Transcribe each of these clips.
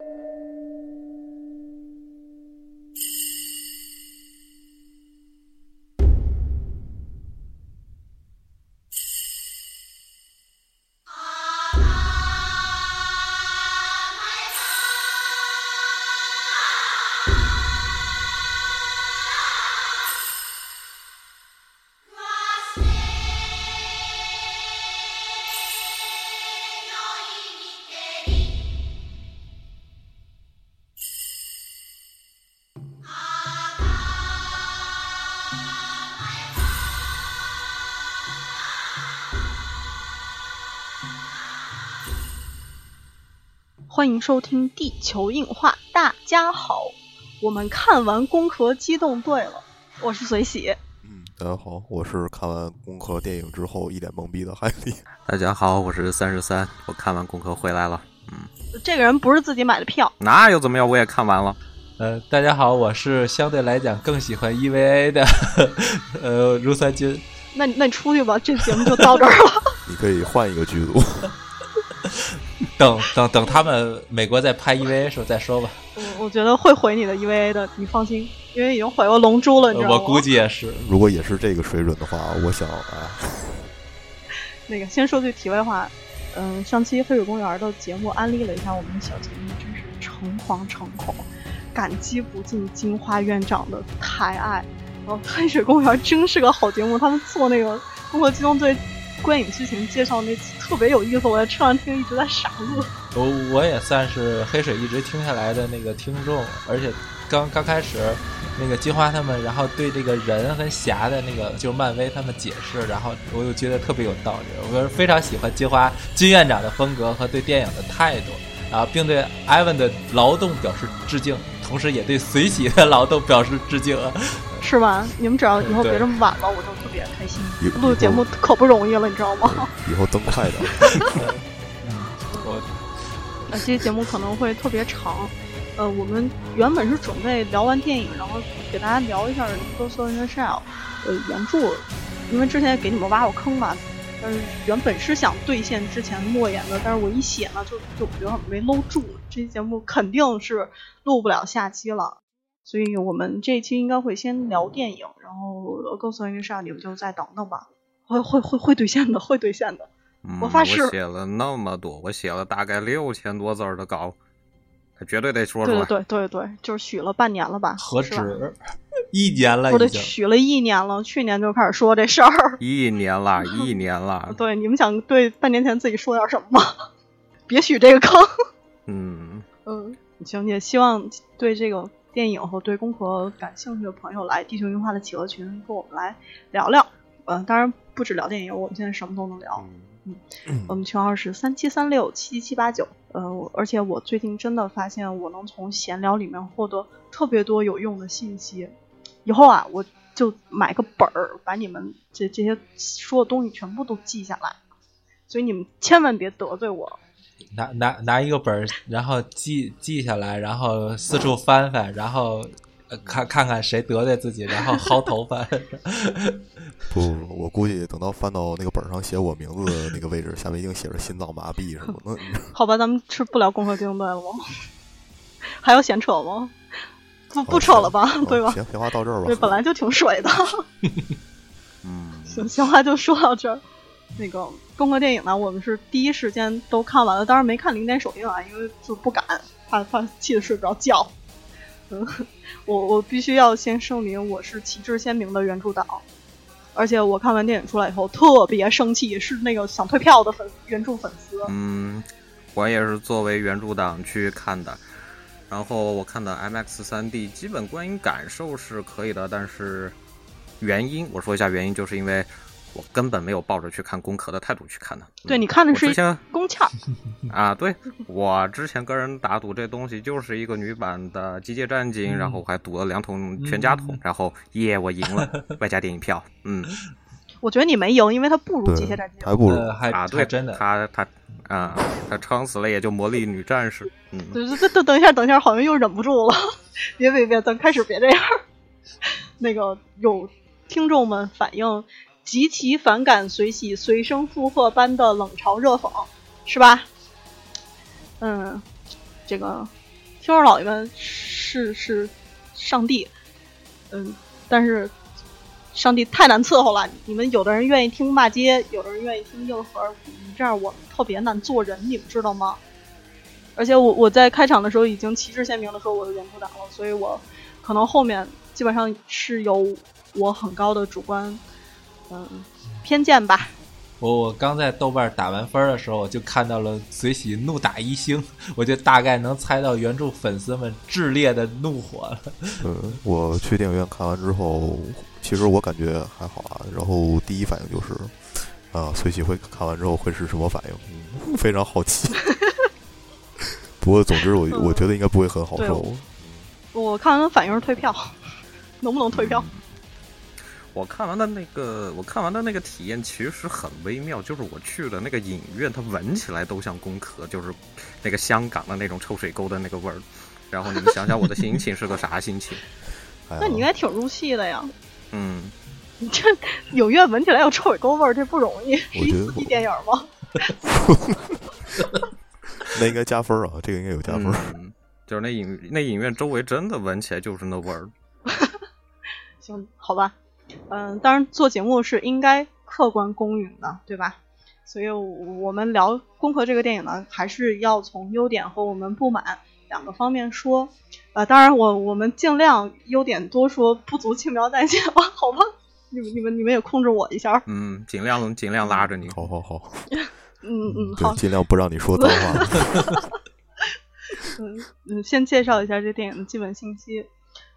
you 欢迎收听《地球硬化》，大家好，我们看完《攻壳机动队》了，我是随喜。嗯，大家好，我是看完《攻壳》电影之后一脸懵逼的海蒂。大家好，我是三十三，我看完《攻壳》回来了。嗯，这个人不是自己买的票，那又怎么样？我也看完了。呃，大家好，我是相对来讲更喜欢 EVA 的 呃如三军。那那你出去吧，这节目就到这儿了。你可以换一个剧组。等等等，他们美国在拍 EVA 时候再说吧。我我觉得会毁你的 EVA 的，你放心，因为已经毁过《龙珠》了，你知道吗？我估计也是。如果也是这个水准的话，我想，啊，那个先说句题外话，嗯，上期《黑水公园》的节目安利了一下我们的小节目，真是诚惶诚恐，感激不尽金花院长的抬爱。然后《黑水公园》真是个好节目，他们做那个《中国机动队》。观影剧情介绍那次特别有意思，我在车上听一直在傻乐。我我也算是黑水一直听下来的那个听众，而且刚刚开始那个金花他们，然后对这个人和侠的那个就是漫威他们解释，然后我又觉得特别有道理。我非常喜欢金花金院长的风格和对电影的态度，啊，并对艾文的劳动表示致敬，同时也对随喜的劳动表示致敬。是吧？你们只要以后别这么晚了，我就特别开心。录节目可不容易了，你知道吗？以后增快点。我，那这些节目可能会特别长。呃，我们原本是准备聊完电影，然后给大家聊一下《Ghost in the Shell》呃原著，因为之前也给你们挖过坑嘛。但是原本是想兑现之前诺言的，但是我一写呢，就就觉得没搂住。这期节目肯定是录不了下期了。所以我们这一期应该会先聊电影，然后告诉一下你们就再等等吧，会会会会兑现的，会兑现的。我发誓。我写了那么多，我写了大概六千多字的稿，他绝对得说出来。对对对对，就是许了半年了吧？何止一年了？不对，许了一年了，去年就开始说这事儿。一年了，一 年了。对，你们想对半年前自己说点什么吗？别许这个坑。嗯 嗯，行，也希望对这个。电影和对攻壳感兴趣的朋友来地球樱花的企鹅群跟我们来聊聊。嗯，当然不止聊电影，我们现在什么都能聊。嗯，我们群号是三七三六七七八九。呃，而且我最近真的发现，我能从闲聊里面获得特别多有用的信息。以后啊，我就买个本儿，把你们这这些说的东西全部都记下来。所以你们千万别得罪我。拿拿拿一个本儿，然后记记下来，然后四处翻翻，然后看看看谁得罪自己，然后薅头发。不，我估计等到翻到那个本上写我名字的那个位置，下面一定写着心脏麻痹什么的。好吧，咱们是不聊《攻壳机动队》了吗？还要闲扯吗？不不扯了吧，对吧？行，闲话到这儿吧。对，本来就挺水的。嗯，行，闲话就说到这儿。那个中国电影呢，我们是第一时间都看完了，当然没看零点首映啊，因为就不敢，怕怕气得睡不着觉。嗯，我我必须要先声明，我是旗帜鲜明的原著党，而且我看完电影出来以后特别生气，是那个想退票的粉原著粉丝。嗯，我也是作为原著党去看的，然后我看的 MX 三 D，基本观影感受是可以的，但是原因我说一下原因，就是因为。我根本没有抱着去看《攻壳》的态度去看的。对你看的是宫壳 啊？对我之前跟人打赌，这东西就是一个女版的《机械战警》，然后我还赌了两桶全家桶，然后耶，我赢了，外加电影票。嗯，我觉得你没赢，因为它不如《机械战警》，还不如啊？对，真的，他他啊，他撑死了也就魔力女战士。嗯，对对对，等一下，等一下，好像又忍不住了。别别别，咱开始别这样。那个有听众们反映。极其反感随喜随声附和般的冷嘲热讽，是吧？嗯，这个听众老爷们是是上帝，嗯，但是上帝太难伺候了。你们有的人愿意听骂街，有的人愿意听硬核，你这样我特别难做人，你们知道吗？而且我我在开场的时候已经旗帜鲜明的说我是原著党了，所以我可能后面基本上是有我很高的主观嗯偏见吧。我我刚在豆瓣打完分的时候，我就看到了随喜怒打一星，我就大概能猜到原著粉丝们炽烈的怒火了。嗯，我去电影院看完之后，其实我感觉还好啊。然后第一反应就是，啊，随喜会看完之后会是什么反应？非常好奇。不过，总之我我觉得应该不会很好受。我看完的反应是退票，能不能退票？我看完的那个，我看完的那个体验其实很微妙，就是我去的那个影院，它闻起来都像工壳，就是那个香港的那种臭水沟的那个味儿。然后你们想想我的心情是个啥心情？那你应该挺入戏的呀。嗯，你这影院闻起来有臭水沟味儿，这不容易。我觉得一电影吗？那应该加分啊，这个应该有加分。就是那影那影院周围真的闻起来就是那味儿。行，好吧。嗯，当然做节目是应该客观公允的，对吧？所以我们聊《攻壳》这个电影呢，还是要从优点和我们不满两个方面说。呃，当然我我们尽量优点多说，不足轻描淡写吧，好吧？你们你们你们也控制我一下。嗯，尽量尽量拉着你。好好好。嗯 嗯，好，尽量不让你说脏话。嗯嗯，先介绍一下这电影的基本信息。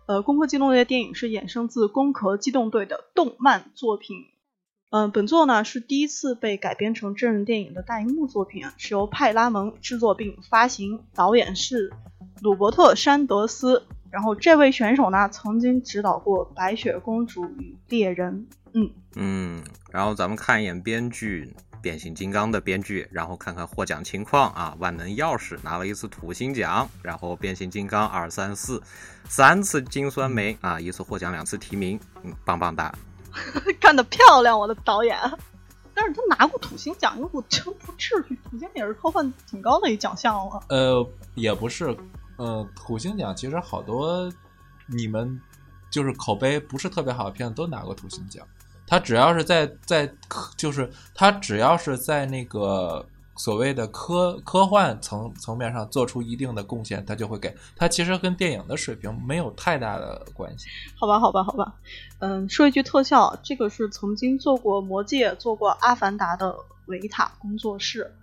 呃，《攻壳机动队》电影是衍生自《攻壳机动队》的动漫作品。嗯，本作呢是第一次被改编成真人电影的大荧幕作品，是由派拉蒙制作并发行，导演是鲁伯特·山德斯。然后这位选手呢曾经指导过《白雪公主与猎人》。嗯嗯，然后咱们看一眼编剧。变形金刚的编剧，然后看看获奖情况啊！万能钥匙拿了一次土星奖，然后变形金刚二三四三次金酸梅啊，一次获奖两次提名，嗯，棒棒哒！干得漂亮，我的导演！但是他拿过土星奖，我真不至于，土星也是科幻挺高的一奖项了。呃，也不是，呃，土星奖其实好多你们就是口碑不是特别好的片子都拿过土星奖。他只要是在在科，就是他只要是在那个所谓的科科幻层层面上做出一定的贡献，他就会给他。其实跟电影的水平没有太大的关系。好吧，好吧，好吧。嗯，说一句特效，这个是曾经做过《魔戒》、做过《阿凡达》的维塔工作室。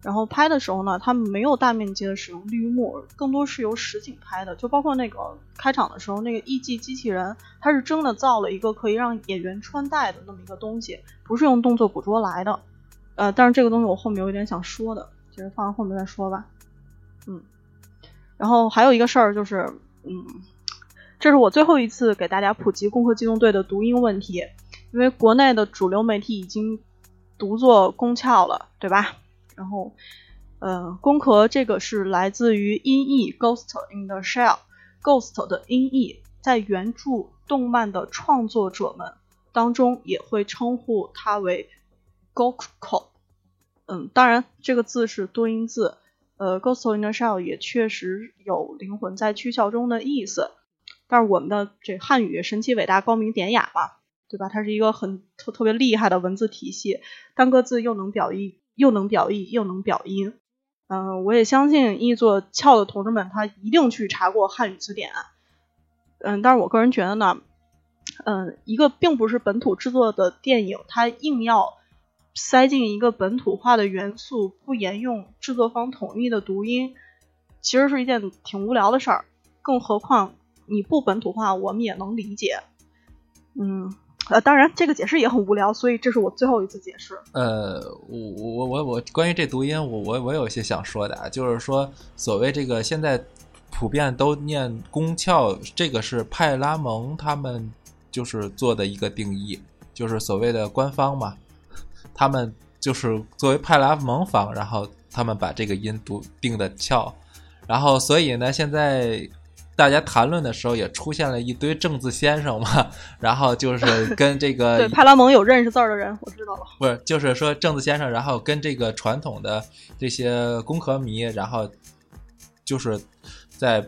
然后拍的时候呢，他们没有大面积的使用绿幕，更多是由实景拍的。就包括那个开场的时候，那个 E.G. 机器人，它是真的造了一个可以让演员穿戴的那么一个东西，不是用动作捕捉来的。呃，但是这个东西我后面有一点想说的，就是放在后面再说吧。嗯，然后还有一个事儿就是，嗯，这是我最后一次给大家普及《攻壳机动队》的读音问题，因为国内的主流媒体已经读作“宫壳”了，对吧？然后，呃，攻壳这个是来自于音译《Ghost in the Shell》，Ghost 的音译，在原著动漫的创作者们当中也会称呼它为 Gokko。嗯，当然这个字是多音字，呃，Ghost in the Shell 也确实有灵魂在躯壳中的意思。但是我们的这汉语神奇伟大高明典雅嘛，对吧？它是一个很特特别厉害的文字体系，单个字又能表意。又能表意又能表音，嗯，我也相信译作俏的同志们，他一定去查过汉语词典，嗯，但是我个人觉得呢，嗯，一个并不是本土制作的电影，它硬要塞进一个本土化的元素，不沿用制作方统一的读音，其实是一件挺无聊的事儿，更何况你不本土化，我们也能理解，嗯。呃，当然，这个解释也很无聊，所以这是我最后一次解释。呃，我我我我关于这读音，我我我有一些想说的啊，就是说，所谓这个现在普遍都念宫窍，这个是派拉蒙他们就是做的一个定义，就是所谓的官方嘛，他们就是作为派拉蒙方，然后他们把这个音读定的翘，然后所以呢，现在。大家谈论的时候也出现了一堆正字先生嘛，然后就是跟这个对派拉蒙有认识字儿的人，我知道了。不是，就是说正字先生，然后跟这个传统的这些工科迷，然后就是在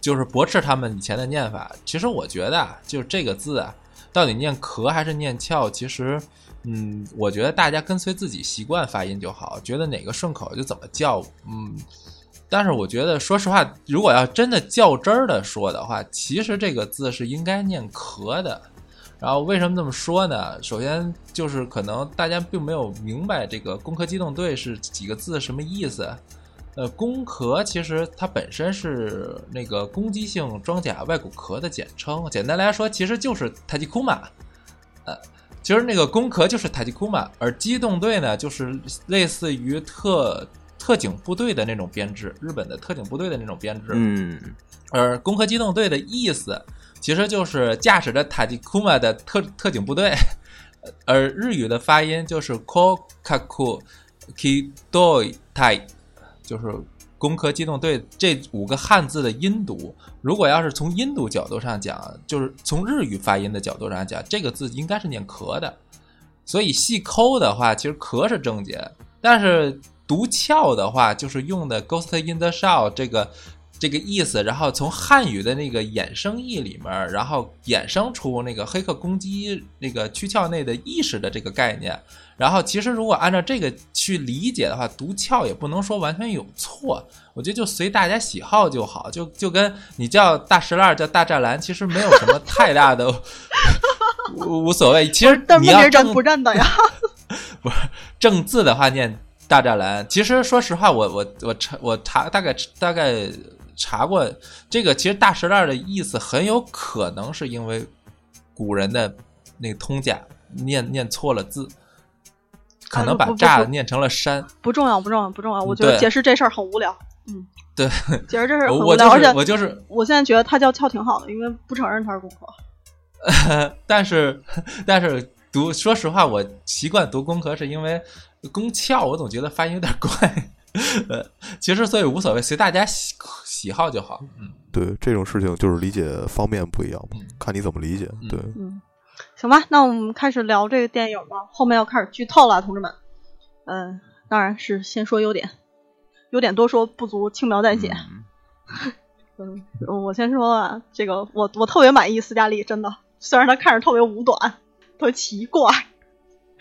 就是驳斥他们以前的念法。其实我觉得啊，就是这个字啊，到底念壳还是念翘，其实。嗯，我觉得大家跟随自己习惯发音就好，觉得哪个顺口就怎么叫。嗯，但是我觉得，说实话，如果要真的较真儿的说的话，其实这个字是应该念“壳”的。然后为什么这么说呢？首先就是可能大家并没有明白这个“攻壳机动队”是几个字什么意思。呃，攻壳其实它本身是那个攻击性装甲外骨壳的简称，简单来说，其实就是塔吉库玛。呃。其实那个攻壳就是塔吉库玛，而机动队呢，就是类似于特特警部队的那种编制，日本的特警部队的那种编制。嗯，而攻壳机动队的意思，其实就是驾驶着塔吉库玛的特特警部队，而日语的发音就是 kokaku kidoi tai，就是。攻壳机动队这五个汉字的音读，如果要是从音读角度上讲，就是从日语发音的角度上讲，这个字应该是念壳的。所以细抠的话，其实壳是正解，但是读翘的话，就是用的 Ghost in the Shell 这个。这个意思，然后从汉语的那个衍生义里面，然后衍生出那个黑客攻击那个躯壳内的意识的这个概念。然后其实如果按照这个去理解的话，读翘也不能说完全有错。我觉得就随大家喜好就好，就就跟你叫大石烂叫大栅栏，其实没有什么太大的 无所谓。其实你要认不认的呀？不是正字的话念大栅栏。其实说实话，我我我查我查大概大概。查过这个，其实大石栏的意思很有可能是因为古人的那个通假念念错了字，可能把“栅”念成了“山”。不重要，不重要，不重要。我觉得解释这事儿很无聊。嗯，对，解释这事儿很无聊。而且我就是，我现在觉得他叫“翘”挺好的，因为不承认他是工科。但是，但是读，说实话，我习惯读“工科”是因为“功翘”，我总觉得发音有点怪。呃，其实所以无所谓，随大家喜喜好就好。嗯，对，这种事情就是理解方面不一样嘛，看你怎么理解。对，嗯，行吧，那我们开始聊这个电影吧。后面要开始剧透了，同志们。嗯，当然是先说优点，优点多说不足，轻描淡写。嗯，我先说啊，这个我我特别满意斯嘉丽，真的，虽然她看着特别武短，特别奇怪，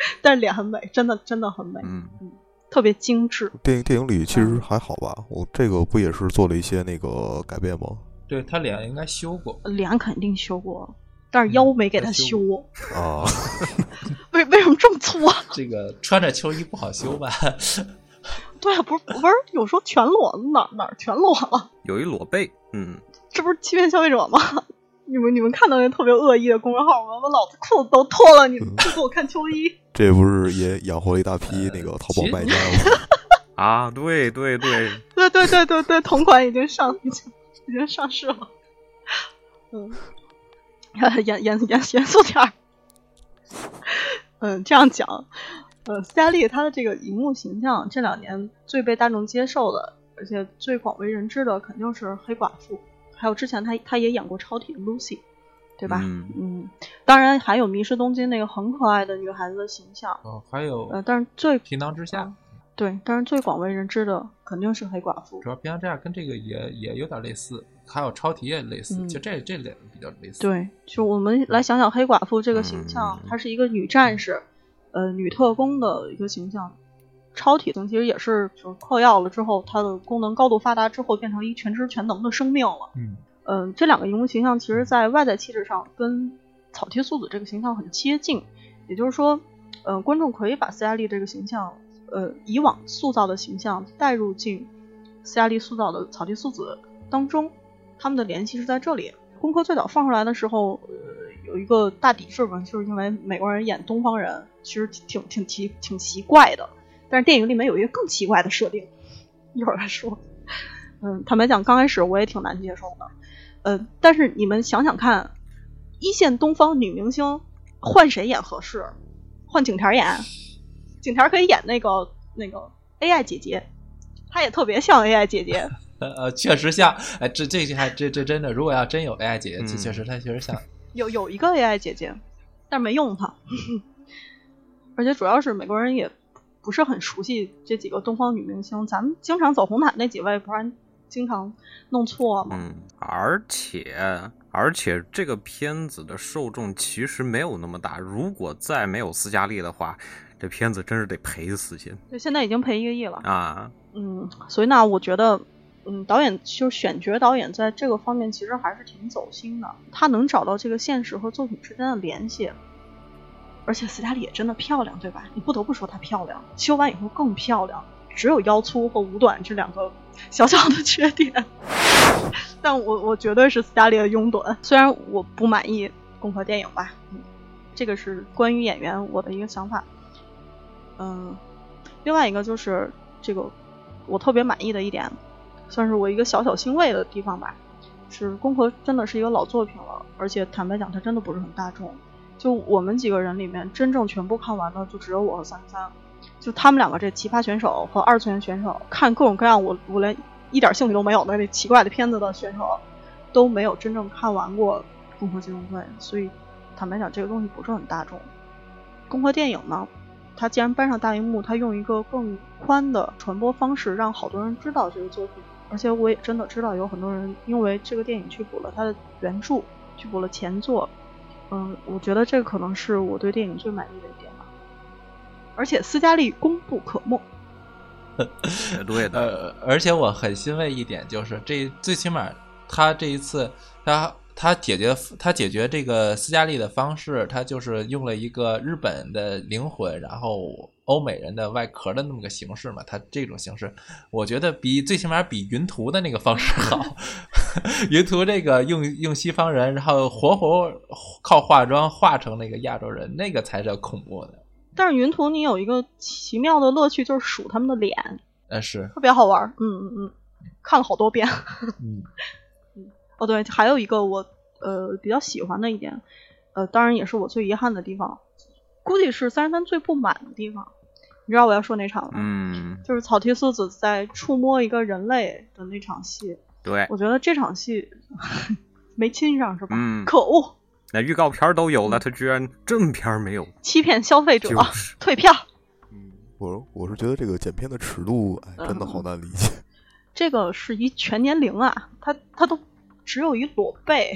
但是脸很美，真的真的很美。嗯嗯。特别精致。电影电影里其实还好吧，我这个不也是做了一些那个改变吗？对他脸应该修过，脸肯定修过，但是腰没给他修啊。为为什么这么粗啊？这个穿着秋衣不好修吧？对啊，不是不是，有时候全裸，哪哪全裸了？有一裸背，嗯，这不是欺骗消费者吗？你们你们看到那特别恶意的公众号吗？我老子裤子都脱了，你不给我看秋衣？这不是也养活了一大批那个淘宝卖家吗？啊，对对对，对 对对对对，同款已经上已经已经上市了。嗯，严严严严肃点儿。嗯，这样讲，呃，斯嘉丽她的这个荧幕形象这两年最被大众接受的，而且最广为人知的，肯定是黑寡妇。还有之前他他也演过超体 Lucy，对吧？嗯，当然还有迷失东京那个很可爱的女孩子的形象。哦，还有呃，但是最皮囊之下，对，但是最广为人知的肯定是黑寡妇。主要皮囊之下跟这个也也有点类似，还有超体也类似，就这这两个比较类似。对，就我们来想想黑寡妇这个形象，她是一个女战士，呃，女特工的一个形象。超体其实也是，就是嗑药了之后，它的功能高度发达之后，变成一全知全能的生命了。嗯嗯，这两个荧幕形象，其实在外在气质上跟草剃素子这个形象很接近。也就是说，呃，观众可以把斯嘉丽这个形象，呃，以往塑造的形象带入进斯嘉丽塑造的草剃素子当中，他们的联系是在这里。功课最早放出来的时候，呃，有一个大抵制嘛，就是因为美国人演东方人，其实挺挺奇挺奇怪的。但是电影里面有一个更奇怪的设定，一会儿再说。嗯，坦白讲，刚开始我也挺难接受的。呃，但是你们想想看，一线东方女明星换谁演合适？换景甜演，景甜可以演那个那个 AI 姐姐，她也特别像 AI 姐姐。呃，确实像。哎，这这还这这真的，如果要真有 AI 姐姐，确实她确实像。有有一个 AI 姐姐，但是没用她。而且主要是美国人也。不是很熟悉这几个东方女明星，咱们经常走红毯那几位，不然经常弄错嘛。嗯，而且而且这个片子的受众其实没有那么大。如果再没有斯嘉丽的话，这片子真是得赔死去。对，现在已经赔一个亿了啊。嗯，所以呢，我觉得，嗯，导演就是选角导演在这个方面其实还是挺走心的，他能找到这个现实和作品之间的联系。而且斯嘉丽也真的漂亮，对吧？你不得不说她漂亮，修完以后更漂亮。只有腰粗和五短这两个小小的缺点，但我我绝对是斯嘉丽的拥趸。虽然我不满意共和电影吧，嗯，这个是关于演员我的一个想法。嗯，另外一个就是这个我特别满意的一点，算是我一个小小欣慰的地方吧，是共和真的是一个老作品了，而且坦白讲，它真的不是很大众。就我们几个人里面，真正全部看完的就只有我和三三。就他们两个这奇葩选手和二次元选手，看各种各样我我连一点兴趣都没有的那奇怪的片子的选手，都没有真正看完过《共和机动队》。所以坦白讲，这个东西不是很大众。共和电影呢，它既然搬上大荧幕，它用一个更宽的传播方式，让好多人知道这个作品。而且我也真的知道有很多人因为这个电影去补了他的原著，去补了前作。嗯，我觉得这个可能是我对电影最满意的一点吧。而且斯嘉丽功不可没，对的。呃，而且我很欣慰一点就是，这最起码他这一次他他解决他解决这个斯嘉丽的方式，他就是用了一个日本的灵魂，然后。欧美人的外壳的那么个形式嘛，他这种形式，我觉得比最起码比云图的那个方式好。云图这个用用西方人，然后活活靠化妆化成那个亚洲人，那个才是恐怖的。但是云图你有一个奇妙的乐趣，就是数他们的脸，呃，是特别好玩。嗯嗯嗯，看了好多遍。嗯 嗯，哦对，还有一个我呃比较喜欢的一点，呃，当然也是我最遗憾的地方，估计是三十三最不满的地方。你知道我要说哪场吗？嗯，就是草剃素子在触摸一个人类的那场戏。对，我觉得这场戏 没亲上是吧？嗯，可恶！那预告片都有了，他居然正片没有，欺骗消费者，退票。嗯，我我是觉得这个剪片的尺度，哎，真的好难理解。这个是一全年龄啊，他他都只有一裸背，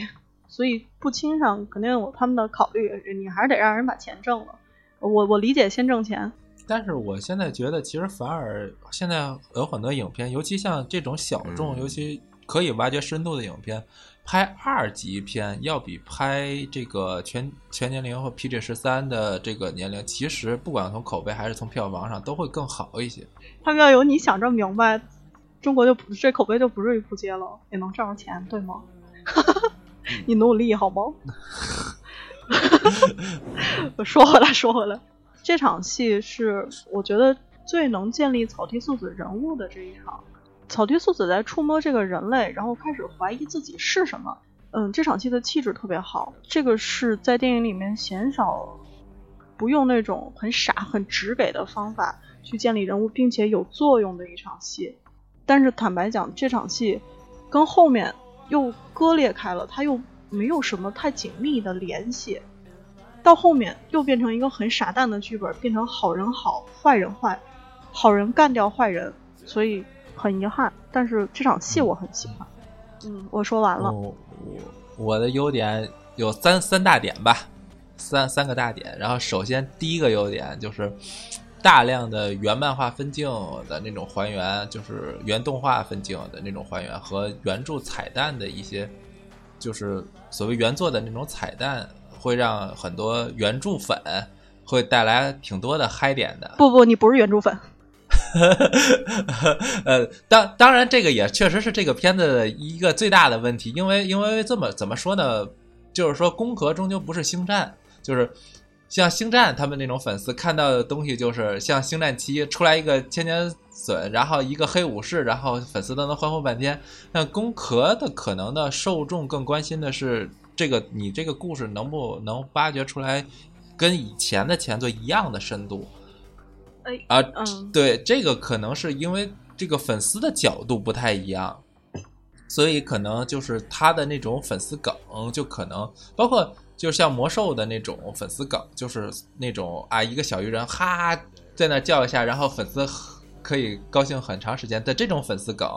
所以不亲上肯定有他们的考虑。你还是得让人把钱挣了。我我理解先挣钱。但是我现在觉得，其实反而现在有很多影片，尤其像这种小众，尤其可以挖掘深度的影片，拍二级片要比拍这个全全年龄或 PG 十三的这个年龄，其实不管从口碑还是从票房上，都会更好一些。他们要有你想这么明白，中国就不这口碑就不至于扑街了，也能挣着钱，对吗？你努力好吗？我 说回来，说回来。这场戏是我觉得最能建立草剃素子人物的这一场。草剃素子在触摸这个人类，然后开始怀疑自己是什么。嗯，这场戏的气质特别好。这个是在电影里面鲜少不用那种很傻、很直给的方法去建立人物，并且有作用的一场戏。但是坦白讲，这场戏跟后面又割裂开了，它又没有什么太紧密的联系。到后面又变成一个很傻蛋的剧本，变成好人好，坏人坏，好人干掉坏人，所以很遗憾。但是这场戏我很喜欢。嗯，我说完了。我我的优点有三三大点吧，三三个大点。然后首先第一个优点就是大量的原漫画分镜的那种还原，就是原动画分镜的那种还原和原著彩蛋的一些，就是所谓原作的那种彩蛋。会让很多原著粉会带来挺多的嗨点的。不不，你不是原著粉。呃，当当然，这个也确实是这个片子的一个最大的问题，因为因为这么怎么说呢？就是说，宫壳终究不是星战，就是像星战他们那种粉丝看到的东西，就是像星战七出来一个千年隼，然后一个黑武士，然后粉丝都能欢呼半天。那攻壳的可能的受众更关心的是。这个你这个故事能不能挖掘出来跟以前的前作一样的深度？哎，啊，对，这个可能是因为这个粉丝的角度不太一样，所以可能就是他的那种粉丝梗就可能包括就像魔兽的那种粉丝梗，就是那种啊一个小鱼人哈在那叫一下，然后粉丝可以高兴很长时间的这种粉丝梗。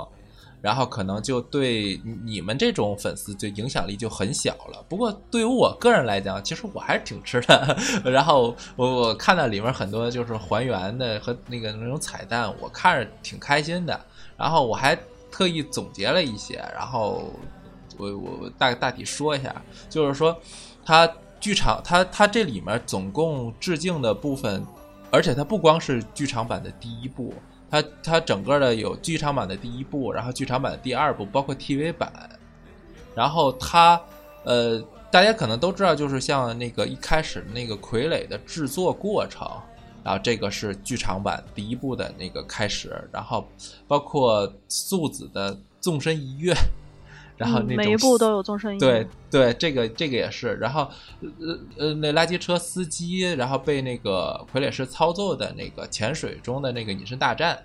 然后可能就对你们这种粉丝就影响力就很小了。不过对于我个人来讲，其实我还是挺吃的。然后我我看到里面很多就是还原的和那个那种彩蛋，我看着挺开心的。然后我还特意总结了一些，然后我我大大体说一下，就是说它剧场它它这里面总共致敬的部分，而且它不光是剧场版的第一部。它它整个的有剧场版的第一部，然后剧场版的第二部，包括 TV 版，然后它呃，大家可能都知道，就是像那个一开始那个傀儡的制作过程，然后这个是剧场版第一部的那个开始，然后包括素子的纵身一跃。然后每一步都有纵身一对对，这个这个也是。然后呃呃，那垃圾车司机，然后被那个傀儡师操作的那个潜水中的那个隐身大战，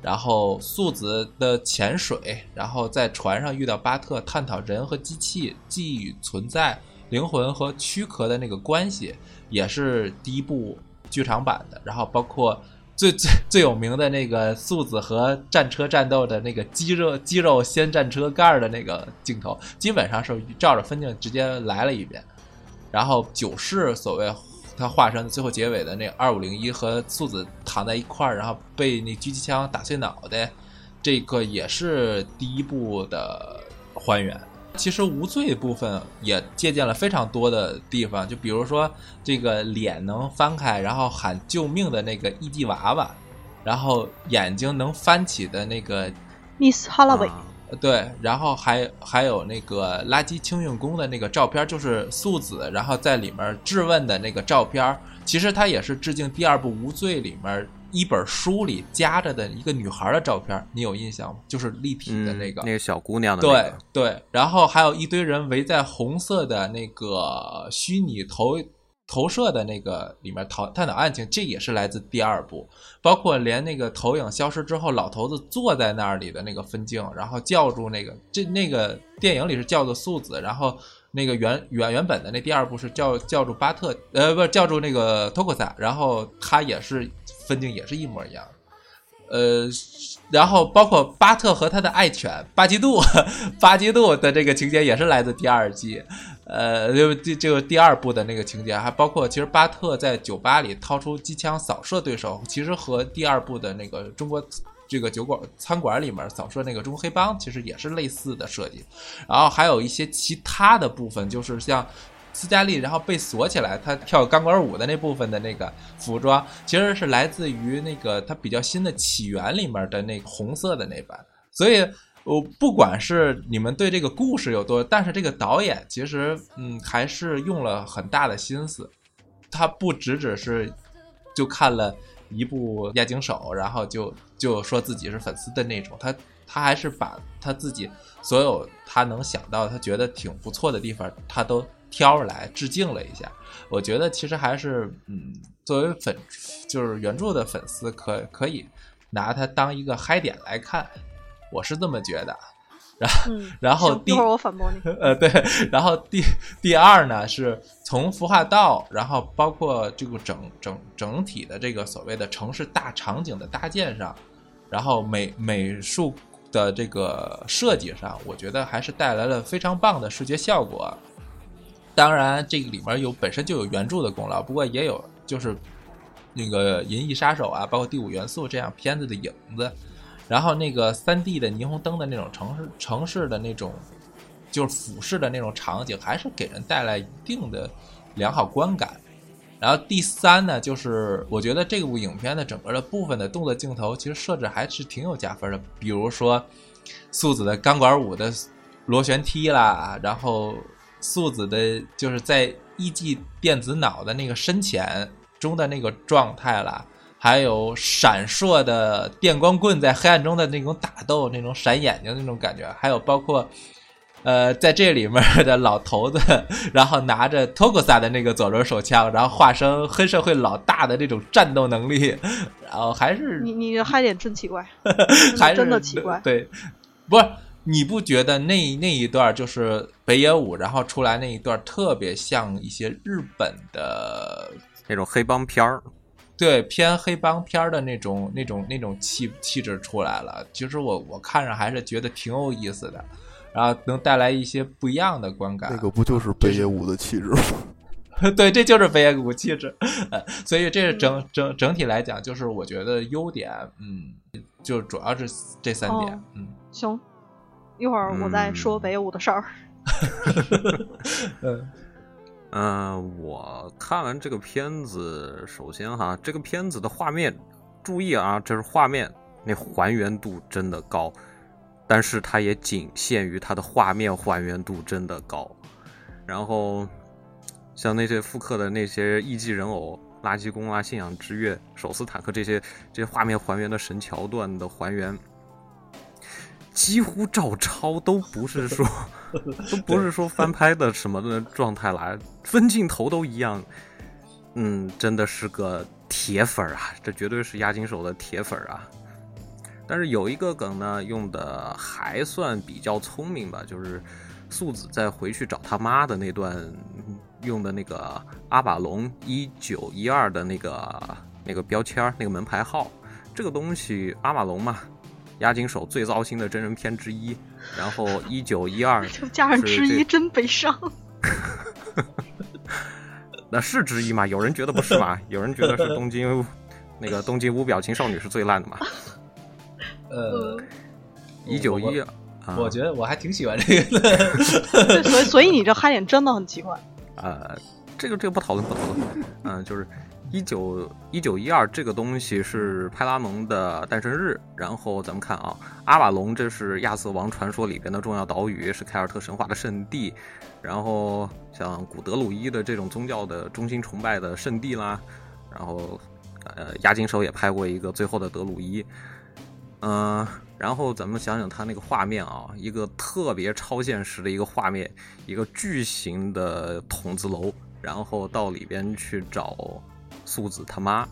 然后素子的潜水，然后在船上遇到巴特，探讨人和机器记忆与存在、灵魂和躯壳的那个关系，也是第一部剧场版的。然后包括。最最 最有名的那个素子和战车战斗的那个肌肉肌肉掀战车盖的那个镜头，基本上是照着分镜直接来了一遍。然后九世所谓他化身最后结尾的那二五零一和素子躺在一块儿，然后被那狙击枪打碎脑袋，这个也是第一部的还原。其实无罪部分也借鉴了非常多的地方，就比如说这个脸能翻开，然后喊救命的那个艺妓娃娃，然后眼睛能翻起的那个 Miss Holloway，对，然后还还有那个垃圾清运工的那个照片，就是素子，然后在里面质问的那个照片，其实它也是致敬第二部无罪里面。一本书里夹着的一个女孩的照片，你有印象吗？就是立体的那个，那个小姑娘的。对对，然后还有一堆人围在红色的那个虚拟投投射的那个里面讨探讨案情，这也是来自第二部。包括连那个投影消失之后，老头子坐在那里的那个分镜，然后叫住那个这那个电影里是叫做素子，然后那个原原原本的那第二部是叫叫住巴特，呃，不是叫住那个托克萨，然后他也是。分镜也是一模一样，呃，然后包括巴特和他的爱犬巴基杜，巴基杜的这个情节也是来自第二季，呃，就这这个第二部的那个情节，还包括其实巴特在酒吧里掏出机枪扫射对手，其实和第二部的那个中国这个酒馆餐馆里面扫射那个中国黑帮其实也是类似的设计，然后还有一些其他的部分，就是像。斯嘉丽，然后被锁起来，她跳钢管舞的那部分的那个服装，其实是来自于那个她比较新的起源里面的那个红色的那版。所以，我不管是你们对这个故事有多，但是这个导演其实，嗯，还是用了很大的心思。他不只只是就看了一部《押井守》，然后就就说自己是粉丝的那种，他他还是把他自己所有他能想到他觉得挺不错的地方，他都。挑出来致敬了一下，我觉得其实还是，嗯，作为粉，就是原著的粉丝，可可以拿它当一个嗨点来看，我是这么觉得。然后，然后第一会儿我反驳你。呃，对，然后第第二呢，是从服化道，然后包括这个整整整体的这个所谓的城市大场景的搭建上，然后美美术的这个设计上，我觉得还是带来了非常棒的视觉效果。当然，这个里面有本身就有原著的功劳，不过也有就是那个《银翼杀手》啊，包括《第五元素》这样片子的影子。然后那个三 D 的霓虹灯的那种城市城市的那种就是俯视的那种场景，还是给人带来一定的良好观感。然后第三呢，就是我觉得这部影片的整个的部分的动作镜头，其实设置还是挺有加分的。比如说素子的钢管舞的螺旋梯啦，然后。素子的，就是在艺伎电子脑的那个深浅中的那个状态了，还有闪烁的电光棍在黑暗中的那种打斗，那种闪眼睛那种感觉，还有包括，呃，在这里面的老头子，然后拿着托克萨的那个左轮手枪，然后化身黑社会老大的这种战斗能力，然后还是你你的嗨点真奇怪，还是真的奇怪，对，不是。你不觉得那那一段就是北野武，然后出来那一段特别像一些日本的那种黑帮片儿？对偏黑帮片儿的那种那种那种气气质出来了。其实我我看着还是觉得挺有意思的，然后能带来一些不一样的观感。那个不就是北野武的气质吗？对，这就是北野武气质。所以这是整整整体来讲，就是我觉得优点，嗯，就主要是这三点。嗯，行，一会儿我再说北野武的事儿。嗯。嗯，我看完这个片子，首先哈，这个片子的画面，注意啊，这是画面，那还原度真的高，但是它也仅限于它的画面还原度真的高。然后，像那些复刻的那些艺伎人偶、垃圾工啊、信仰之月、手撕坦克这些这些画面还原的神桥段的还原。几乎照抄，都不是说，都不是说翻拍的什么的状态来，分镜头都一样。嗯，真的是个铁粉啊，这绝对是押金手的铁粉啊。但是有一个梗呢，用的还算比较聪明吧，就是素子在回去找他妈的那段用的那个阿瓦隆一九一二的那个那个标签那个门牌号，这个东西阿瓦隆嘛。押金手最糟心的真人片之一，然后一九一二就加上之一真悲伤。那是之一吗？有人觉得不是吗？有人觉得是东京那个东京无表情少女是最烂的吗？呃，一九一，我觉得我还挺喜欢这个的。所以所以你这嗨点真的很奇怪。呃，这个这个不讨论不讨论，嗯，就是。一九一九一二这个东西是派拉蒙的诞生日，然后咱们看啊，阿瓦隆这是亚瑟王传说里边的重要岛屿，是凯尔特神话的圣地，然后像古德鲁伊的这种宗教的中心崇拜的圣地啦，然后呃，押金手也拍过一个最后的德鲁伊，嗯，然后咱们想想他那个画面啊，一个特别超现实的一个画面，一个巨型的筒子楼，然后到里边去找。素子他妈，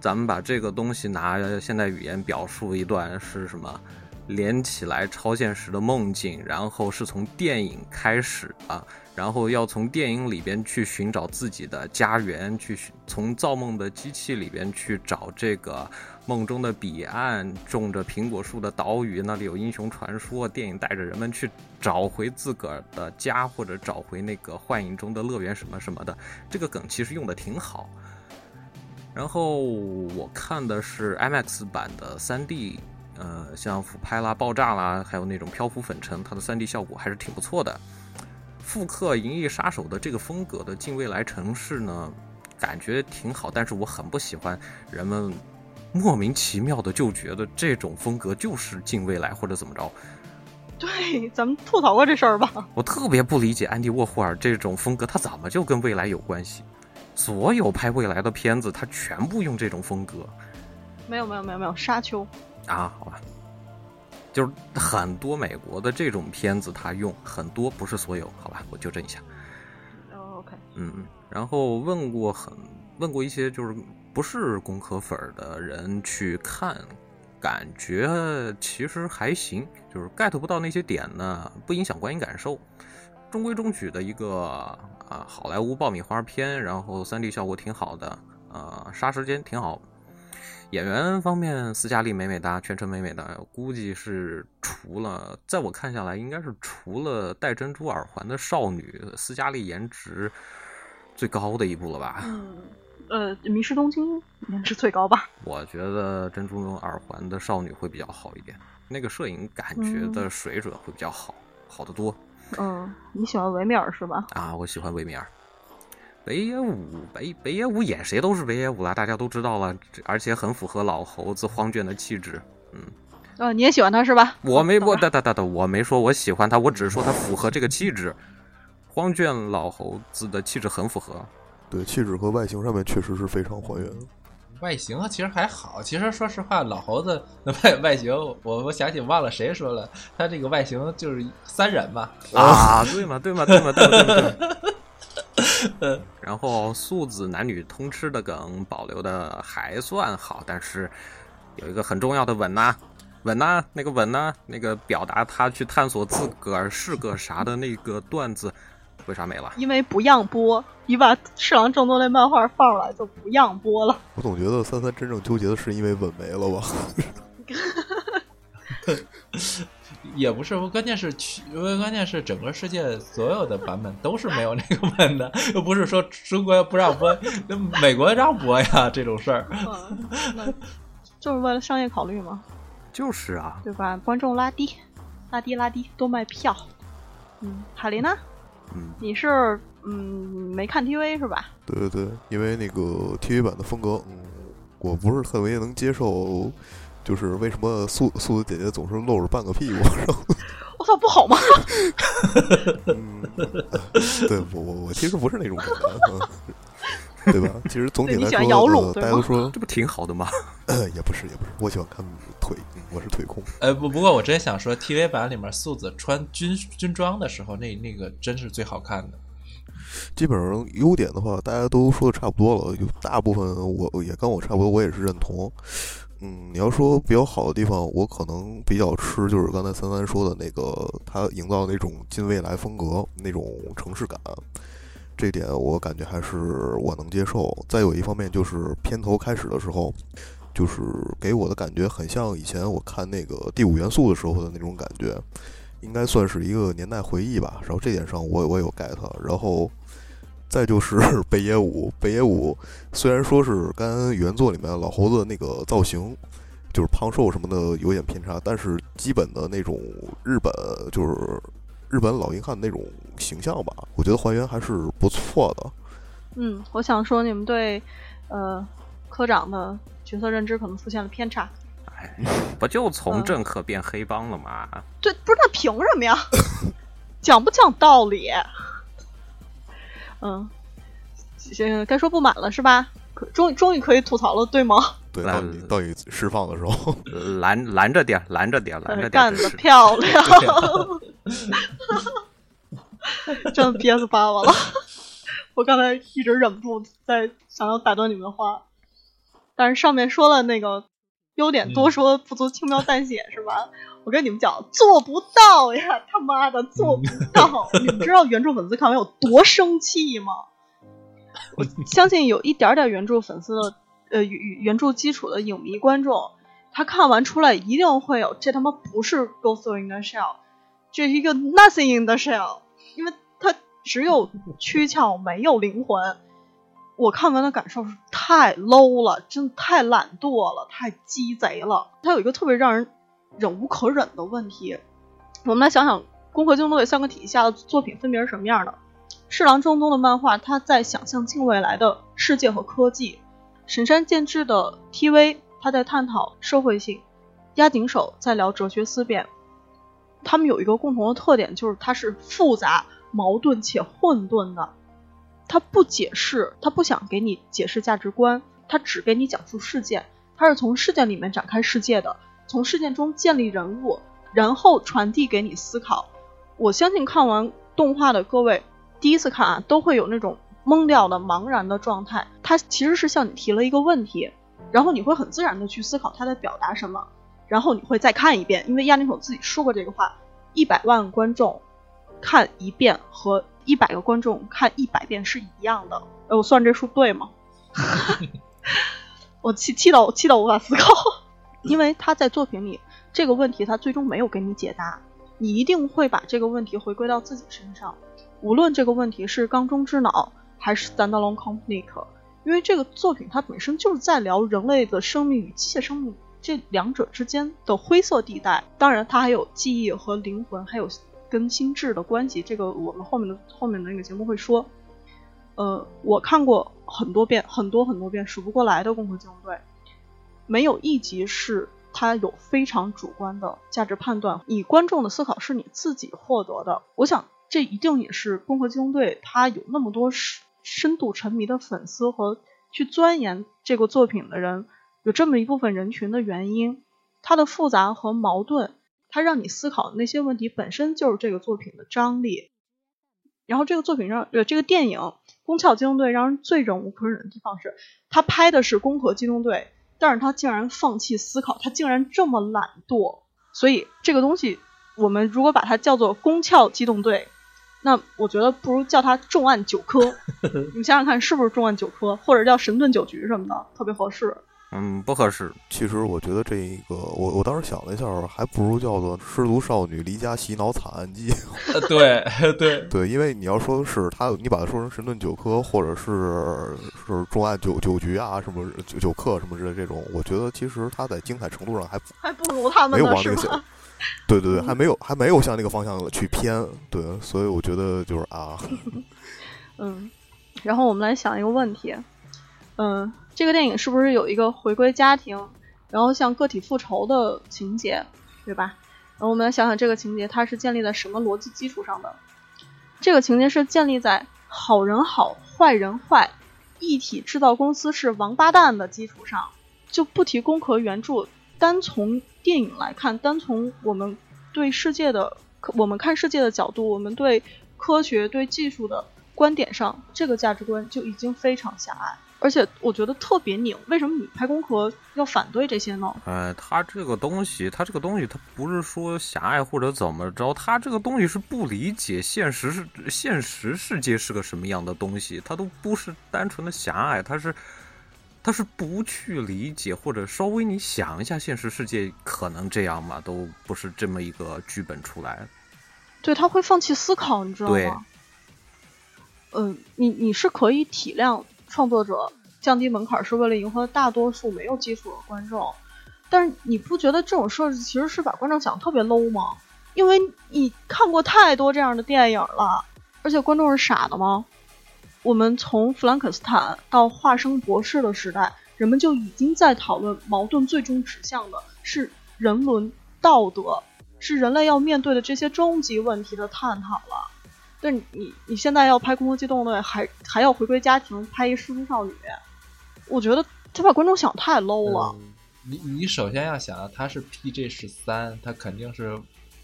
咱们把这个东西拿现代语言表述一段是什么？连起来超现实的梦境，然后是从电影开始啊，然后要从电影里边去寻找自己的家园，去从造梦的机器里边去找这个梦中的彼岸，种着苹果树的岛屿，那里有英雄传说。电影带着人们去找回自个儿的家，或者找回那个幻影中的乐园什么什么的。这个梗其实用的挺好。然后我看的是 IMAX 版的 3D。呃，像俯拍啦、爆炸啦，还有那种漂浮粉尘，它的 3D 效果还是挺不错的。复刻《银翼杀手》的这个风格的近未来城市呢，感觉挺好，但是我很不喜欢人们莫名其妙的就觉得这种风格就是近未来或者怎么着。对，咱们吐槽过这事儿吧。我特别不理解安迪沃霍尔这种风格，他怎么就跟未来有关系？所有拍未来的片子，他全部用这种风格。没有没有没有没有，沙丘。啊，好吧，就是很多美国的这种片子，他用很多，不是所有，好吧，我纠正一下。OK，嗯嗯，然后问过很问过一些就是不是工科粉的人去看，感觉其实还行，就是 get 不到那些点呢，不影响观影感受，中规中矩的一个啊好莱坞爆米花片，然后三 D 效果挺好的，呃，杀时间挺好。演员方面，斯嘉丽美美哒，全程美美哒，估计是除了在我看下来，应该是除了戴珍珠耳环的少女，斯嘉丽颜值最高的一部了吧？嗯，呃，迷失东京颜值最高吧？我觉得珍珠耳环的少女会比较好一点，那个摄影感觉的水准会比较好，好得多。嗯，你喜欢维米尔是吧？啊，我喜欢维米尔。北野武，北北野武演谁都是北野武了，大家都知道了，而且很符合老猴子荒卷的气质。嗯，哦，你也喜欢他是吧？我没，我哒哒哒哒，我没说我喜欢他，我只是说他符合这个气质。荒卷老猴子的气质很符合，对，气质和外形上面确实是非常还原。外形其实还好，其实说实话，老猴子的外 外形，我我想起忘了谁说了，他这个外形就是三人嘛。啊，对嘛，对嘛，对嘛，对嘛。然后素子男女通吃的梗保留的还算好，但是有一个很重要的吻呐，吻呐，那个吻呐，那个表达他去探索自个儿是个啥的那个段子，为啥没了？因为不让播，你把《侍郎正宗》那漫画放出来就不让播了。我总觉得三三真正纠结的是因为吻没了吧？也不是，关键是去关键是整个世界所有的版本都是没有那个吻的，又不是说中国不让播，那美国让播呀，这种事儿。就是为了商业考虑嘛？就是啊，对吧？观众拉低，拉低，拉低，多卖票。嗯，海琳娜？嗯，你是嗯没看 TV 是吧？对对对，因为那个 TV 版的风格，嗯，我不是特别能接受。就是为什么素素子姐姐总是露着半个屁股？我操，不好吗？嗯，对我我我其实不是那种感觉，对吧？其实总体来说，大家都说 这不挺好的吗？也不是也不是，我喜欢看腿，我是腿控。呃不不过我真想说，TV 版里面素子穿军军装的时候，那那个真是最好看的。基本上优点的话，大家都说的差不多了，就大部分我也跟我差不多，我也是认同。嗯，你要说比较好的地方，我可能比较吃就是刚才三三说的那个，他营造那种近未来风格那种城市感，这点我感觉还是我能接受。再有一方面就是片头开始的时候，就是给我的感觉很像以前我看那个第五元素的时候的那种感觉，应该算是一个年代回忆吧。然后这点上我我有 get，然后。再就是 北野武，北野武虽然说是跟原作里面老猴子那个造型，就是胖瘦什么的有点偏差，但是基本的那种日本就是日本老硬汉那种形象吧，我觉得还原还是不错的。嗯，我想说你们对呃科长的角色认知可能出现了偏差。哎，不就从政客变黑帮了吗？对，不是那凭什么呀？讲不讲道理？嗯，行，该说不满了是吧？可终终于可以吐槽了，对吗？对，到你到你释放的时候，拦拦着点，拦着点，拦着点。干得漂亮！真的憋死爸爸了。我刚才一直忍不住在想要打断你们的话，但是上面说了那个优点多说不足，轻描淡写是吧？我跟你们讲，做不到呀！他妈的，做不到！你们知道原著粉丝看完有多生气吗？我相信有一点点原著粉丝的，呃，原原著基础的影迷观众，他看完出来一定会有，这他妈不是 Ghost in the Shell，这是一个 Nothing in the Shell，因为它只有躯壳没有灵魂。我看完的感受是太 low 了，真的太懒惰了，太鸡贼了。它有一个特别让人。忍无可忍的问题，我们来想想《攻壳机动队》三个体系下的作品分别是什么样的。《侍郎正宗》的漫画，它在想象近未来的世界和科技；神山健治的 TV，它在探讨社会性；押井守在聊哲学思辨。他们有一个共同的特点，就是它是复杂、矛盾且混沌的。它不解释，它不想给你解释价值观，它只给你讲述事件，它是从事件里面展开世界的。从事件中建立人物，然后传递给你思考。我相信看完动画的各位，第一次看啊，都会有那种懵掉的、茫然的状态。他其实是向你提了一个问题，然后你会很自然的去思考他在表达什么，然后你会再看一遍。因为亚尼口自己说过这个话：一百万观众看一遍和一百个观众看一百遍是一样的。呃，我算这数对吗？我气气到气到无法思考。因为他在作品里这个问题，他最终没有给你解答，你一定会把这个问题回归到自己身上。无论这个问题是缸中之脑还是 standalone complete，因为这个作品它本身就是在聊人类的生命与机械生命这两者之间的灰色地带。当然，它还有记忆和灵魂，还有跟心智的关系。这个我们后面的后面的那个节目会说。呃，我看过很多遍，很多很多遍，数不过来的《攻壳机动队》。没有一集是他有非常主观的价值判断，你观众的思考是你自己获得的。我想这一定也是《攻壳机动队》他有那么多深度沉迷的粉丝和去钻研这个作品的人有这么一部分人群的原因。它的复杂和矛盾，它让你思考的那些问题本身就是这个作品的张力。然后这个作品让呃这个电影《宫壳机动队》让人最忍无可忍的地方是，他拍的是《攻壳机动队》。但是他竟然放弃思考，他竟然这么懒惰，所以这个东西，我们如果把它叫做“宫壳机动队”，那我觉得不如叫它重案九科。你们想想看，是不是重案九科，或者叫神盾九局什么的，特别合适。嗯，不合适。其实我觉得这个，我我当时想了一下，还不如叫做《失足少女离家洗脑惨案记》。对 对对，因为你要说是他，你把它说成神盾九科，或者是是重案九九局啊，什么九九课什么之类这种，我觉得其实它在精彩程度上还还不如他们没有往那个想。对对对，还没有还没有向那个方向去偏。对，所以我觉得就是啊。嗯，然后我们来想一个问题，嗯。这个电影是不是有一个回归家庭，然后向个体复仇的情节，对吧？然后我们来想想这个情节，它是建立在什么逻辑基础上的？这个情节是建立在好人好，坏人坏，一体制造公司是王八蛋的基础上。就不提攻壳原著，单从电影来看，单从我们对世界的我们看世界的角度，我们对科学对技术的观点上，这个价值观就已经非常狭隘。而且我觉得特别拧，为什么你拍《公壳》要反对这些呢？呃，他这个东西，他这个东西，他不是说狭隘或者怎么着，他这个东西是不理解现实是现实世界是个什么样的东西，他都不是单纯的狭隘，他是他是不去理解或者稍微你想一下现实世界可能这样吗？都不是这么一个剧本出来。对他会放弃思考，你知道吗？嗯，你你是可以体谅。创作者降低门槛是为了迎合大多数没有基础的观众，但是你不觉得这种设置其实是把观众想特别 low 吗？因为你看过太多这样的电影了，而且观众是傻的吗？我们从弗兰肯斯坦到化生博士的时代，人们就已经在讨论矛盾最终指向的是人伦道德，是人类要面对的这些终极问题的探讨了。但你你现在要拍《攻壳机动队》，还还要回归家庭拍一失足少女，我觉得他把观众想太 low 了。你你首先要想，它是 PG 十三，它肯定是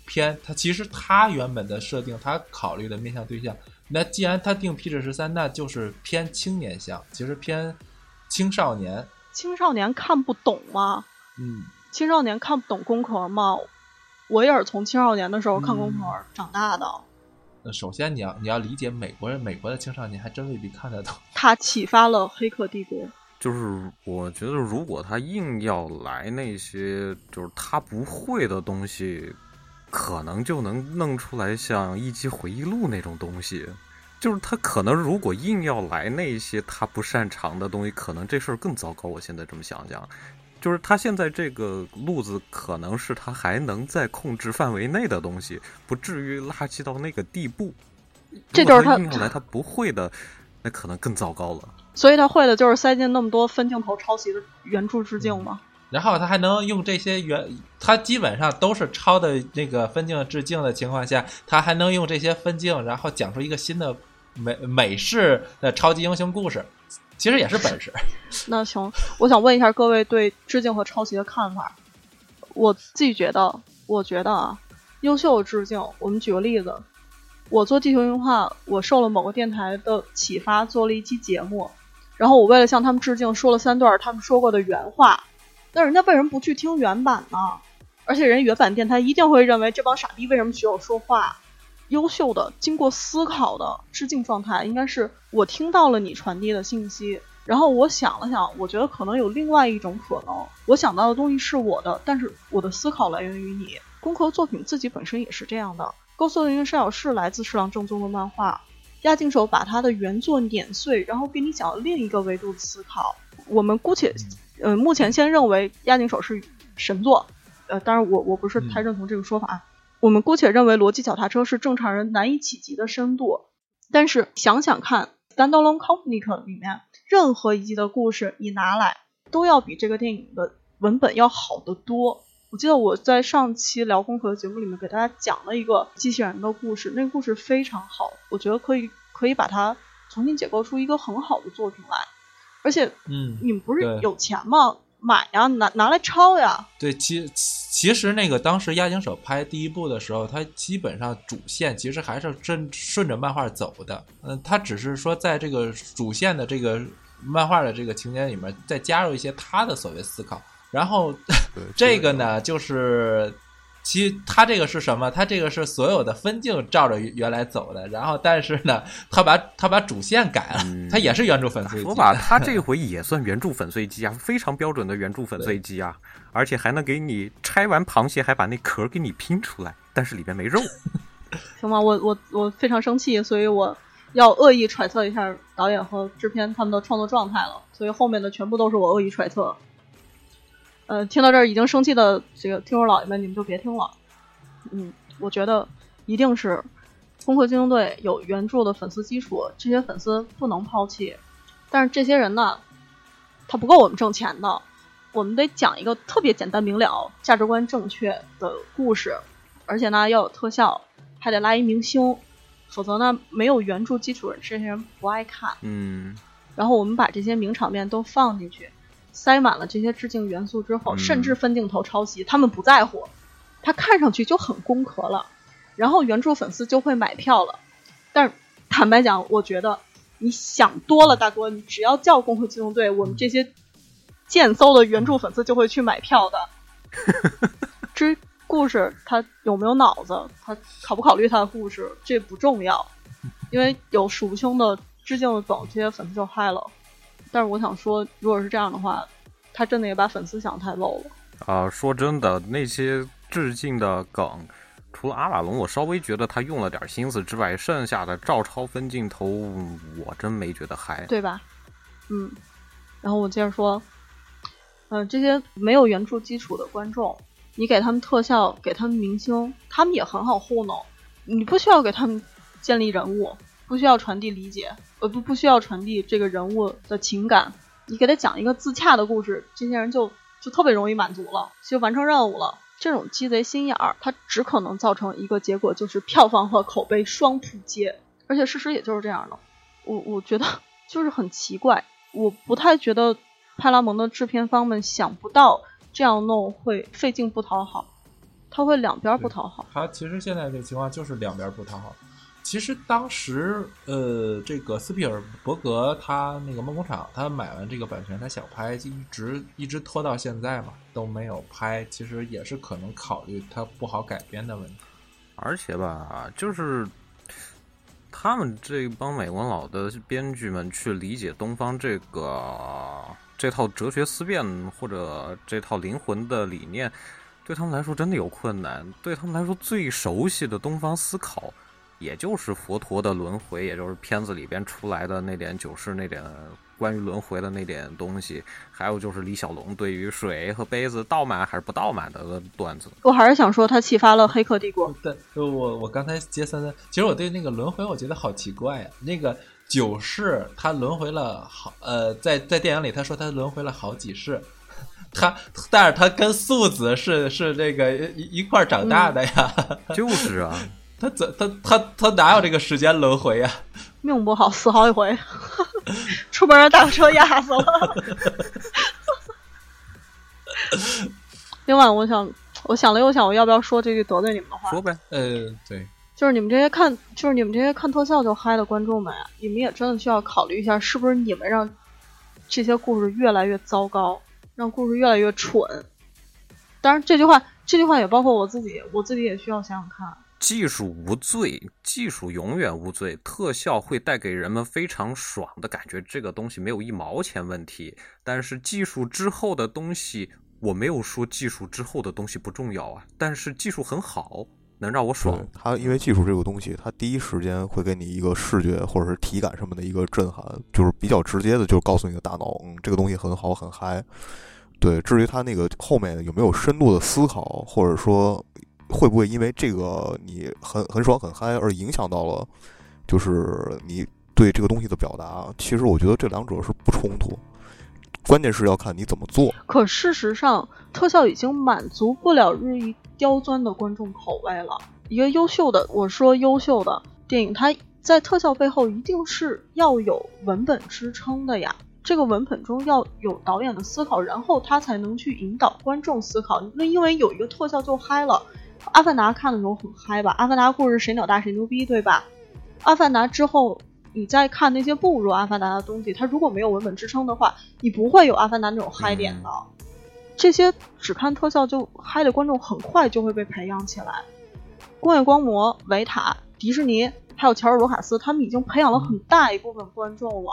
偏它。其实它原本的设定，它考虑的面向对象，那既然它定 PG 十三，那就是偏青年向，其实偏青少年。青少年看不懂吗？嗯，青少年看不懂《攻壳》吗？我也是从青少年的时候看《攻壳》长大的。那首先你要你要理解美国人，美国的青少年还真未必看得懂。他启发了《黑客帝国》。就是我觉得，如果他硬要来那些就是他不会的东西，可能就能弄出来像《一级回忆录》那种东西。就是他可能如果硬要来那些他不擅长的东西，可能这事儿更糟糕。我现在这么想想。就是他现在这个路子，可能是他还能在控制范围内的东西，不至于垃圾到那个地步。这就是他硬来他不会的，那可能更糟糕了。所以他会的就是塞进那么多分镜头抄袭的原著致敬嘛。然后他还能用这些原，他基本上都是抄的那个分镜致敬的情况下，他还能用这些分镜，然后讲出一个新的美美式的超级英雄故事。其实也是本事。那行，我想问一下各位对致敬和抄袭的看法。我自己觉得，我觉得啊，优秀致敬。我们举个例子，我做地球文化，我受了某个电台的启发，做了一期节目，然后我为了向他们致敬，说了三段他们说过的原话。那人家为什么不去听原版呢？而且人原版电台一定会认为这帮傻逼为什么学我说话？优秀的、经过思考的致敬状态，应该是我听到了你传递的信息，然后我想了想，我觉得可能有另外一种可能，我想到的东西是我的，但是我的思考来源于你。攻壳作品自己本身也是这样的，《高速灵云山小是来自世浪正宗的漫画，押井守把他的原作碾碎，然后给你讲了另一个维度的思考。我们姑且，呃，目前先认为押井守是神作，呃，当然我我不是太认同这个说法。我们姑且认为逻辑脚踏车是正常人难以企及的深度，但是想想看，《Standalone Comic》里面任何一集的故事你拿来，都要比这个电影的文本要好得多。我记得我在上期聊功课的节目里面给大家讲了一个机器人的故事，那个故事非常好，我觉得可以可以把它重新解构出一个很好的作品来。而且，嗯，你们不是有钱吗？买呀，拿拿来抄呀。对，其其实那个当时押井守拍第一部的时候，他基本上主线其实还是顺顺着漫画走的。嗯，他只是说在这个主线的这个漫画的这个情节里面，再加入一些他的所谓思考。然后 这个呢，就是其实他这个是什么？他这个是所有的分镜照着原来走的，然后但是呢，他把他把主线改了，他也是原著粉碎机。说吧，他这回也算原著粉碎机啊，非常标准的原著粉碎机啊，而且还能给你拆完螃蟹，还把那壳给你拼出来，但是里边没肉。行吧，我我我非常生气，所以我要恶意揣测一下导演和制片他们的创作状态了，所以后面的全部都是我恶意揣测。呃，听到这儿已经生气的这个听众老爷们，你们就别听了。嗯，我觉得一定是《攻壳机动队》有原著的粉丝基础，这些粉丝不能抛弃。但是这些人呢，他不够我们挣钱的。我们得讲一个特别简单明了、价值观正确的故事，而且呢要有特效，还得拉一明星，否则呢没有原著基础，这些人不爱看。嗯。然后我们把这些名场面都放进去。塞满了这些致敬元素之后，甚至分镜头抄袭，他们不在乎，他看上去就很攻壳了，然后原著粉丝就会买票了。但是坦白讲，我觉得你想多了，大哥，你只要叫《攻壳机动队》，我们这些贱嗖的原著粉丝就会去买票的。这故事他有没有脑子，他考不考虑他的故事，这不重要，因为有数不清的致敬的梗，这些粉丝就嗨了。但是我想说，如果是这样的话，他真的也把粉丝想太 low 了。啊，说真的，那些致敬的梗，除了阿瓦隆，我稍微觉得他用了点心思之外，剩下的照抄分镜头，我真没觉得嗨，对吧？嗯。然后我接着说，嗯，这些没有原著基础的观众，你给他们特效，给他们明星，他们也很好糊弄。你不需要给他们建立人物。不需要传递理解，呃不不需要传递这个人物的情感，你给他讲一个自洽的故事，这些人就就特别容易满足了，就完成任务了。这种鸡贼心眼儿，它只可能造成一个结果，就是票房和口碑双扑街。而且事实也就是这样的。我我觉得 就是很奇怪，我不太觉得派拉蒙的制片方们想不到这样弄会费劲不讨好，他会两边不讨好。他其实现在这情况就是两边不讨好。其实当时，呃，这个斯皮尔伯格他那个梦工厂，他买完这个版权，他想拍，就一直一直拖到现在嘛，都没有拍。其实也是可能考虑他不好改编的问题。而且吧，就是他们这帮美国佬的编剧们去理解东方这个这套哲学思辨或者这套灵魂的理念，对他们来说真的有困难。对他们来说，最熟悉的东方思考。也就是佛陀的轮回，也就是片子里边出来的那点九世那点关于轮回的那点东西，还有就是李小龙对于水和杯子倒满还是不倒满的段子。我还是想说，他启发了《黑客帝国》。对，我我刚才接三三，其实我对那个轮回，我觉得好奇怪呀。那个九世他轮回了好，呃，在在电影里他说他轮回了好几世，他但是他跟素子是是这个一一块长大的呀。就是啊。他怎他他他哪有这个时间轮回呀？命不好，死好几回，出门让大车压死了。另外，我想，我想了又想，我要不要说这句得罪你们的话？说呗。呃，对，就是你们这些看，就是你们这些看特效就嗨的观众们呀，你们也真的需要考虑一下，是不是你们让这些故事越来越糟糕，让故事越来越蠢。当然，这句话，这句话也包括我自己，我自己也需要想想看。技术无罪，技术永远无罪。特效会带给人们非常爽的感觉，这个东西没有一毛钱问题。但是技术之后的东西，我没有说技术之后的东西不重要啊。但是技术很好，能让我爽。它因为技术这个东西，它第一时间会给你一个视觉或者是体感什么的一个震撼，就是比较直接的，就告诉你的大脑，嗯，这个东西很好，很嗨。对，至于它那个后面有没有深度的思考，或者说。会不会因为这个你很很爽很嗨而影响到了，就是你对这个东西的表达？其实我觉得这两者是不冲突，关键是要看你怎么做。可事实上，特效已经满足不了日益刁钻的观众口味了。一个优秀的，我说优秀的电影，它在特效背后一定是要有文本支撑的呀。这个文本中要有导演的思考，然后他才能去引导观众思考。那因为有一个特效就嗨了。阿凡达看的时候很嗨吧？阿凡达故事谁鸟大谁牛逼，对吧？阿凡达之后，你再看那些不如阿凡达的东西，它如果没有文本支撑的话，你不会有阿凡达那种嗨点的。这些只看特效就嗨的观众很快就会被培养起来。工业光魔、维塔、迪士尼还有乔治·卢卡斯，他们已经培养了很大一部分观众了，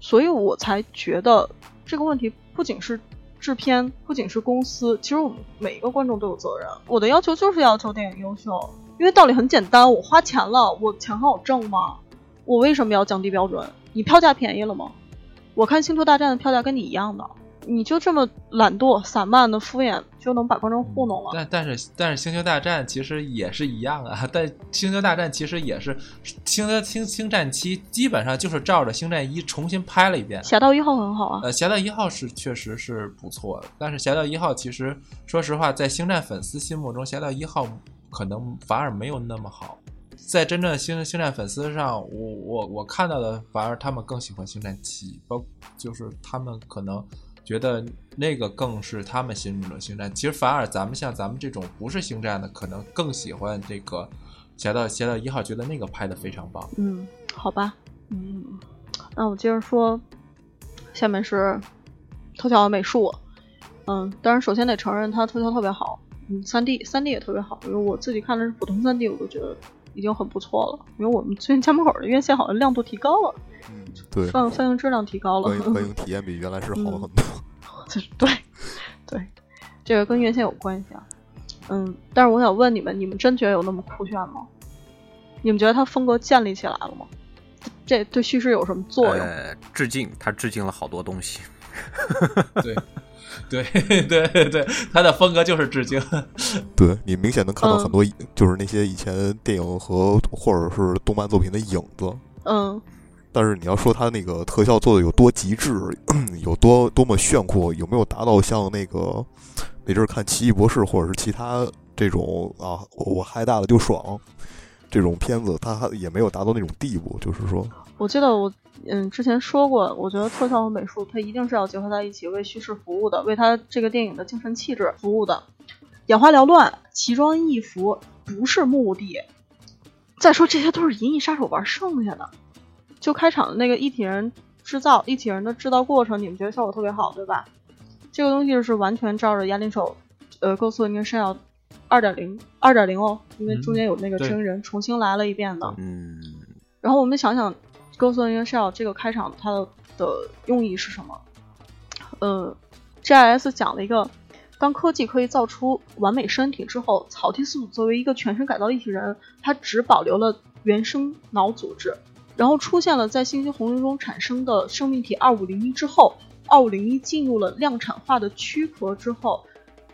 所以我才觉得这个问题不仅是制片，不仅是公司，其实我们每一个观众都有责任。我的要求就是要求电影优秀，因为道理很简单，我花钱了，我钱好挣吗？我为什么要降低标准？你票价便宜了吗？我看《星球大战》的票价跟你一样的，你就这么懒惰、散漫的敷衍，就能把观众糊弄了？但但是但是《星球大战》其实也是一样啊，但《星球大战》其实也是《星球星星战七》基本上就是照着《星战一》重新拍了一遍。侠盗一号很好啊，呃，侠盗一号是确实是不错的，但是侠盗一号其实说实话，在星战粉丝心目中，侠盗一号可能反而没有那么好。在真正星星战粉丝上，我我我看到的反而他们更喜欢星战七，包就是他们可能觉得那个更是他们心目中的星战。其实反而咱们像咱们这种不是星战的，可能更喜欢这个侠盗侠盗一号，觉得那个拍的非常棒。嗯，好吧，嗯，那我接着说，下面是特效美术。嗯，当然首先得承认它特效特别好，嗯，三 D 三 D 也特别好，因为我自己看的是普通三 D，我都觉得。已经很不错了，因为我们最近家门口的院线好像亮度提高了，嗯，对，放放映质量提高了，观影观 影体验比原来是好了很多。对，对，这个跟院线有关系啊。嗯，但是我想问你们，你们真觉得有那么酷炫吗？你们觉得它风格建立起来了吗？这对叙事有什么作用？致敬，它致敬了好多东西。对。对 对对，他的风格就是致敬。对你明显能看到很多，就是那些以前电影和或者是动漫作品的影子。嗯。但是你要说他那个特效做的有多极致，有多多么炫酷，有没有达到像那个那阵看《奇异博士》或者是其他这种啊，我嗨大了就爽这种片子，它还也没有达到那种地步。就是说，我记得我。嗯，之前说过，我觉得特效和美术它一定是要结合在一起，为叙事服务的，为它这个电影的精神气质服务的。眼花缭乱、奇装异服不是目的。再说这些都是《银翼杀手》玩剩下的。就开场的那个一体人制造，一体人的制造过程，你们觉得效果特别好，对吧？这个东西是完全照着《压力手》呃，构思应该是要二点零二点零哦，因为中间有那个真人重新来了一遍的。嗯。然后我们想想。《Ghost in the Shell》这个开场它的用意是什么？呃，GIS 讲了一个，当科技可以造出完美身体之后，草剃素作为一个全身改造一体人，它只保留了原生脑组织，然后出现了在信息洪流中产生的生命体二五零一之后，二五零一进入了量产化的躯壳之后，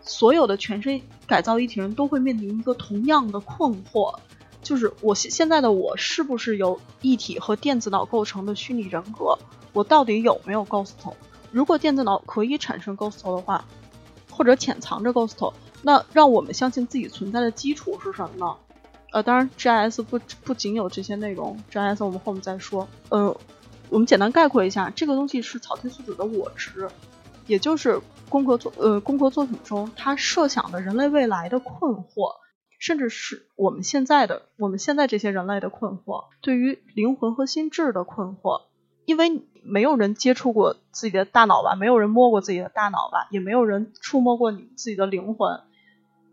所有的全身改造一体人都会面临一个同样的困惑。就是我现现在的我是不是由一体和电子脑构成的虚拟人格？我到底有没有 ghost？如果电子脑可以产生 ghost 的话，或者潜藏着 ghost，那让我们相信自己存在的基础是什么呢？呃，当然 GIS 不不仅有这些内容，GIS 我们后面再说。呃，我们简单概括一下，这个东西是草剃素子的我执，也就是工科作呃工科作品中他设想的人类未来的困惑。甚至是我们现在的我们现在这些人类的困惑，对于灵魂和心智的困惑，因为没有人接触过自己的大脑吧，没有人摸过自己的大脑吧，也没有人触摸过你自己的灵魂。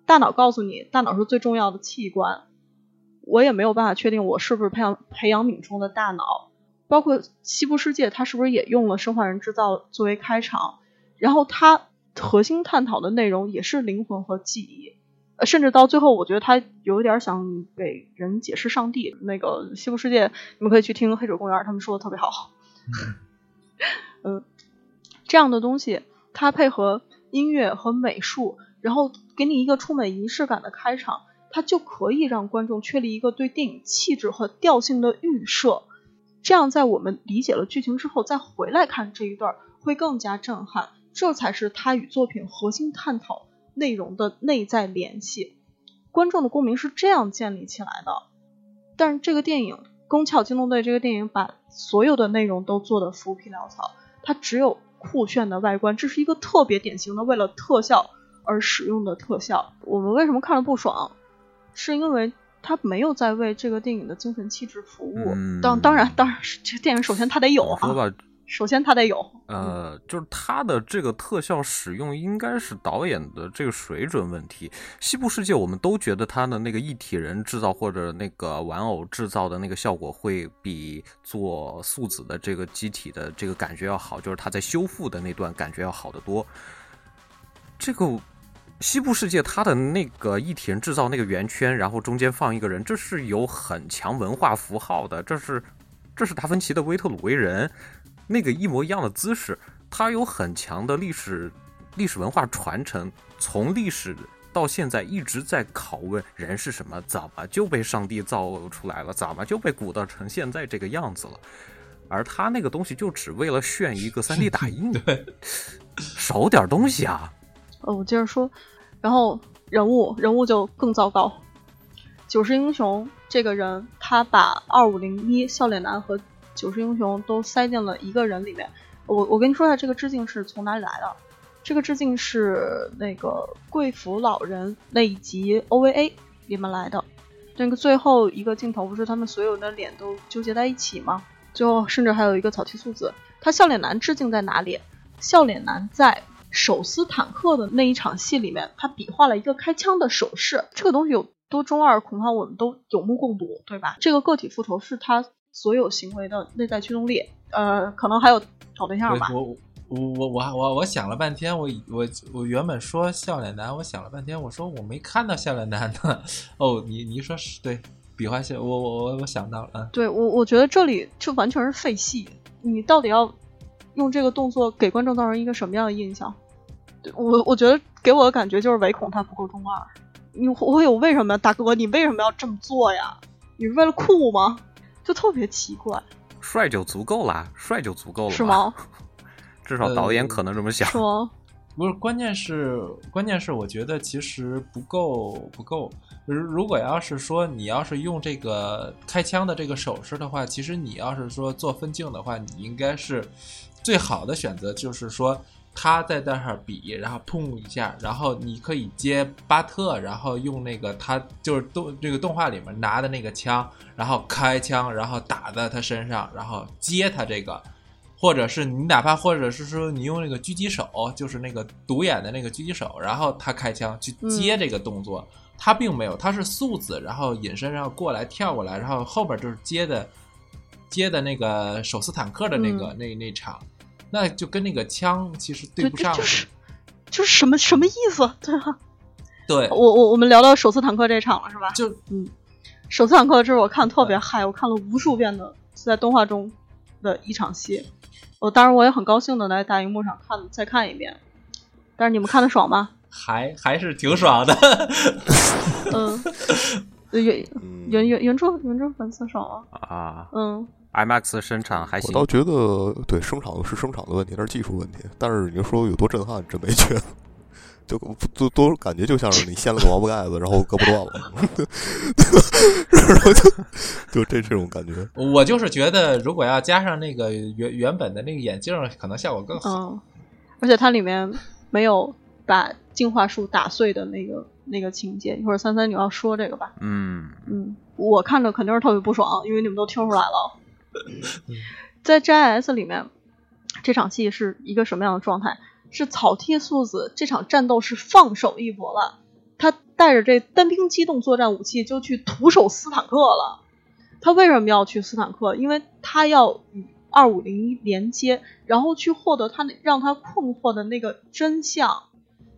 大脑告诉你，大脑是最重要的器官，我也没有办法确定我是不是培养培养皿中的大脑。包括西部世界，它是不是也用了生化人制造作为开场？然后它核心探讨的内容也是灵魂和记忆。呃，甚至到最后，我觉得他有点想给人解释上帝。那个西部世界，你们可以去听《黑水公园》，他们说的特别好。嗯，这样的东西，它配合音乐和美术，然后给你一个充满仪式感的开场，它就可以让观众确立一个对电影气质和调性的预设。这样，在我们理解了剧情之后，再回来看这一段，会更加震撼。这才是他与作品核心探讨。内容的内在联系，观众的共鸣是这样建立起来的。但是这个电影《宫壳机动队》这个电影把所有的内容都做的浮皮潦草，它只有酷炫的外观，这是一个特别典型的为了特效而使用的特效。我们为什么看着不爽？是因为它没有在为这个电影的精神气质服务。当当然，当然是这电影首先它得有啊。说吧，首先他得有，呃，就是他的这个特效使用应该是导演的这个水准问题。西部世界我们都觉得他的那个一体人制造或者那个玩偶制造的那个效果会比做素子的这个机体的这个感觉要好，就是他在修复的那段感觉要好得多。这个西部世界它的那个一体人制造那个圆圈，然后中间放一个人，这是有很强文化符号的，这是这是达芬奇的威特鲁威人。那个一模一样的姿势，它有很强的历史历史文化传承，从历史到现在一直在拷问人是什么，怎么就被上帝造出来了，怎么就被鼓捣成现在这个样子了？而他那个东西就只为了炫一个三 D 打印，少点东西啊！哦，我接着说，然后人物人物就更糟糕，九世英雄这个人，他把二五零一笑脸男和九十英雄都塞进了一个人里面。我我跟你说一下，这个致敬是从哪里来的？这个致敬是那个贵府老人那一集 OVA 里面来的。那个最后一个镜头不是他们所有的脸都纠结在一起吗？最后甚至还有一个草剃素子。他笑脸男致敬在哪里？笑脸男在手撕坦克的那一场戏里面，他比划了一个开枪的手势。这个东西有多中二，恐怕我们都有目共睹，对吧？这个个体复仇是他。所有行为的内在驱动力，呃，可能还有找对象吧。我我我我我我想了半天，我我我原本说笑脸男，我想了半天，我说我没看到笑脸男呢。哦，你你说是对，比划笑，我我我我想到了，嗯，对我我觉得这里就完全是废戏。你到底要用这个动作给观众造成一个什么样的印象？我我觉得给我的感觉就是唯恐他不够中二。你会有为什么大哥？你为什么要这么做呀？你是为了酷吗？就特别奇怪，帅就足够了，帅就足够了，是吗？至少导演可能这么想。是吗？不是，关键是关键是，我觉得其实不够不够。如果要是说你要是用这个开枪的这个手势的话，其实你要是说做分镜的话，你应该是最好的选择，就是说。他在那儿比，然后砰一下，然后你可以接巴特，然后用那个他就是动这个动画里面拿的那个枪，然后开枪，然后打在他身上，然后接他这个，或者是你哪怕或者是说你用那个狙击手，就是那个独眼的那个狙击手，然后他开枪去接这个动作，他并没有，他是素子，然后隐身，然后过来跳过来，然后后边就是接的接的那个手撕坦克的那个那那场。那就跟那个枪其实对不上，就是就是什么什么意思，对吧？对，我我我们聊到首次坦克这场了，是吧？就嗯，首次坦克这是我看特别嗨，我看了无数遍的在动画中的一场戏。我当然我也很高兴的来大荧幕上看再看一遍，但是你们看的爽吗？还还是挺爽的。嗯，原原原原著原著粉丝爽啊啊嗯。IMAX 生产还行，我倒觉得对生产是生产的问题，那是技术问题。但是你说有多震撼，真没觉得，就都都感觉就像是你掀了个王八盖子，然后胳膊断了，然后就就这这种感觉。我就是觉得，如果要加上那个原原本的那个眼镜，可能效果更好。嗯，而且它里面没有把进化树打碎的那个那个情节。一会儿三三你要说这个吧？嗯嗯，我看着肯定是特别不爽，因为你们都听出来了。在 JS 里面，这场戏是一个什么样的状态？是草剃素子这场战斗是放手一搏了，他带着这单兵机动作战武器就去徒手斯坦克了。他为什么要去斯坦克？因为他要与二五零一连接，然后去获得他那让他困惑的那个真相。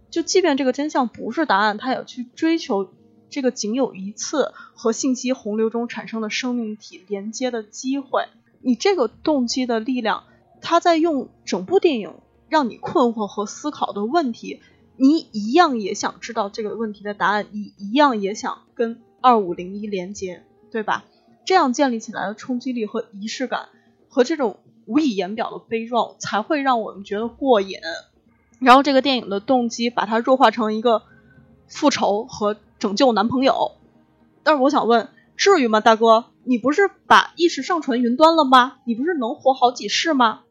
就即便这个真相不是答案，他也去追求。这个仅有一次和信息洪流中产生的生命体连接的机会，你这个动机的力量，他在用整部电影让你困惑和思考的问题，你一样也想知道这个问题的答案，你一样也想跟二五零一连接，对吧？这样建立起来的冲击力和仪式感，和这种无以言表的悲壮，才会让我们觉得过瘾。然后这个电影的动机，把它弱化成一个复仇和。拯救男朋友，但是我想问，至于吗，大哥？你不是把意识上传云端了吗？你不是能活好几世吗？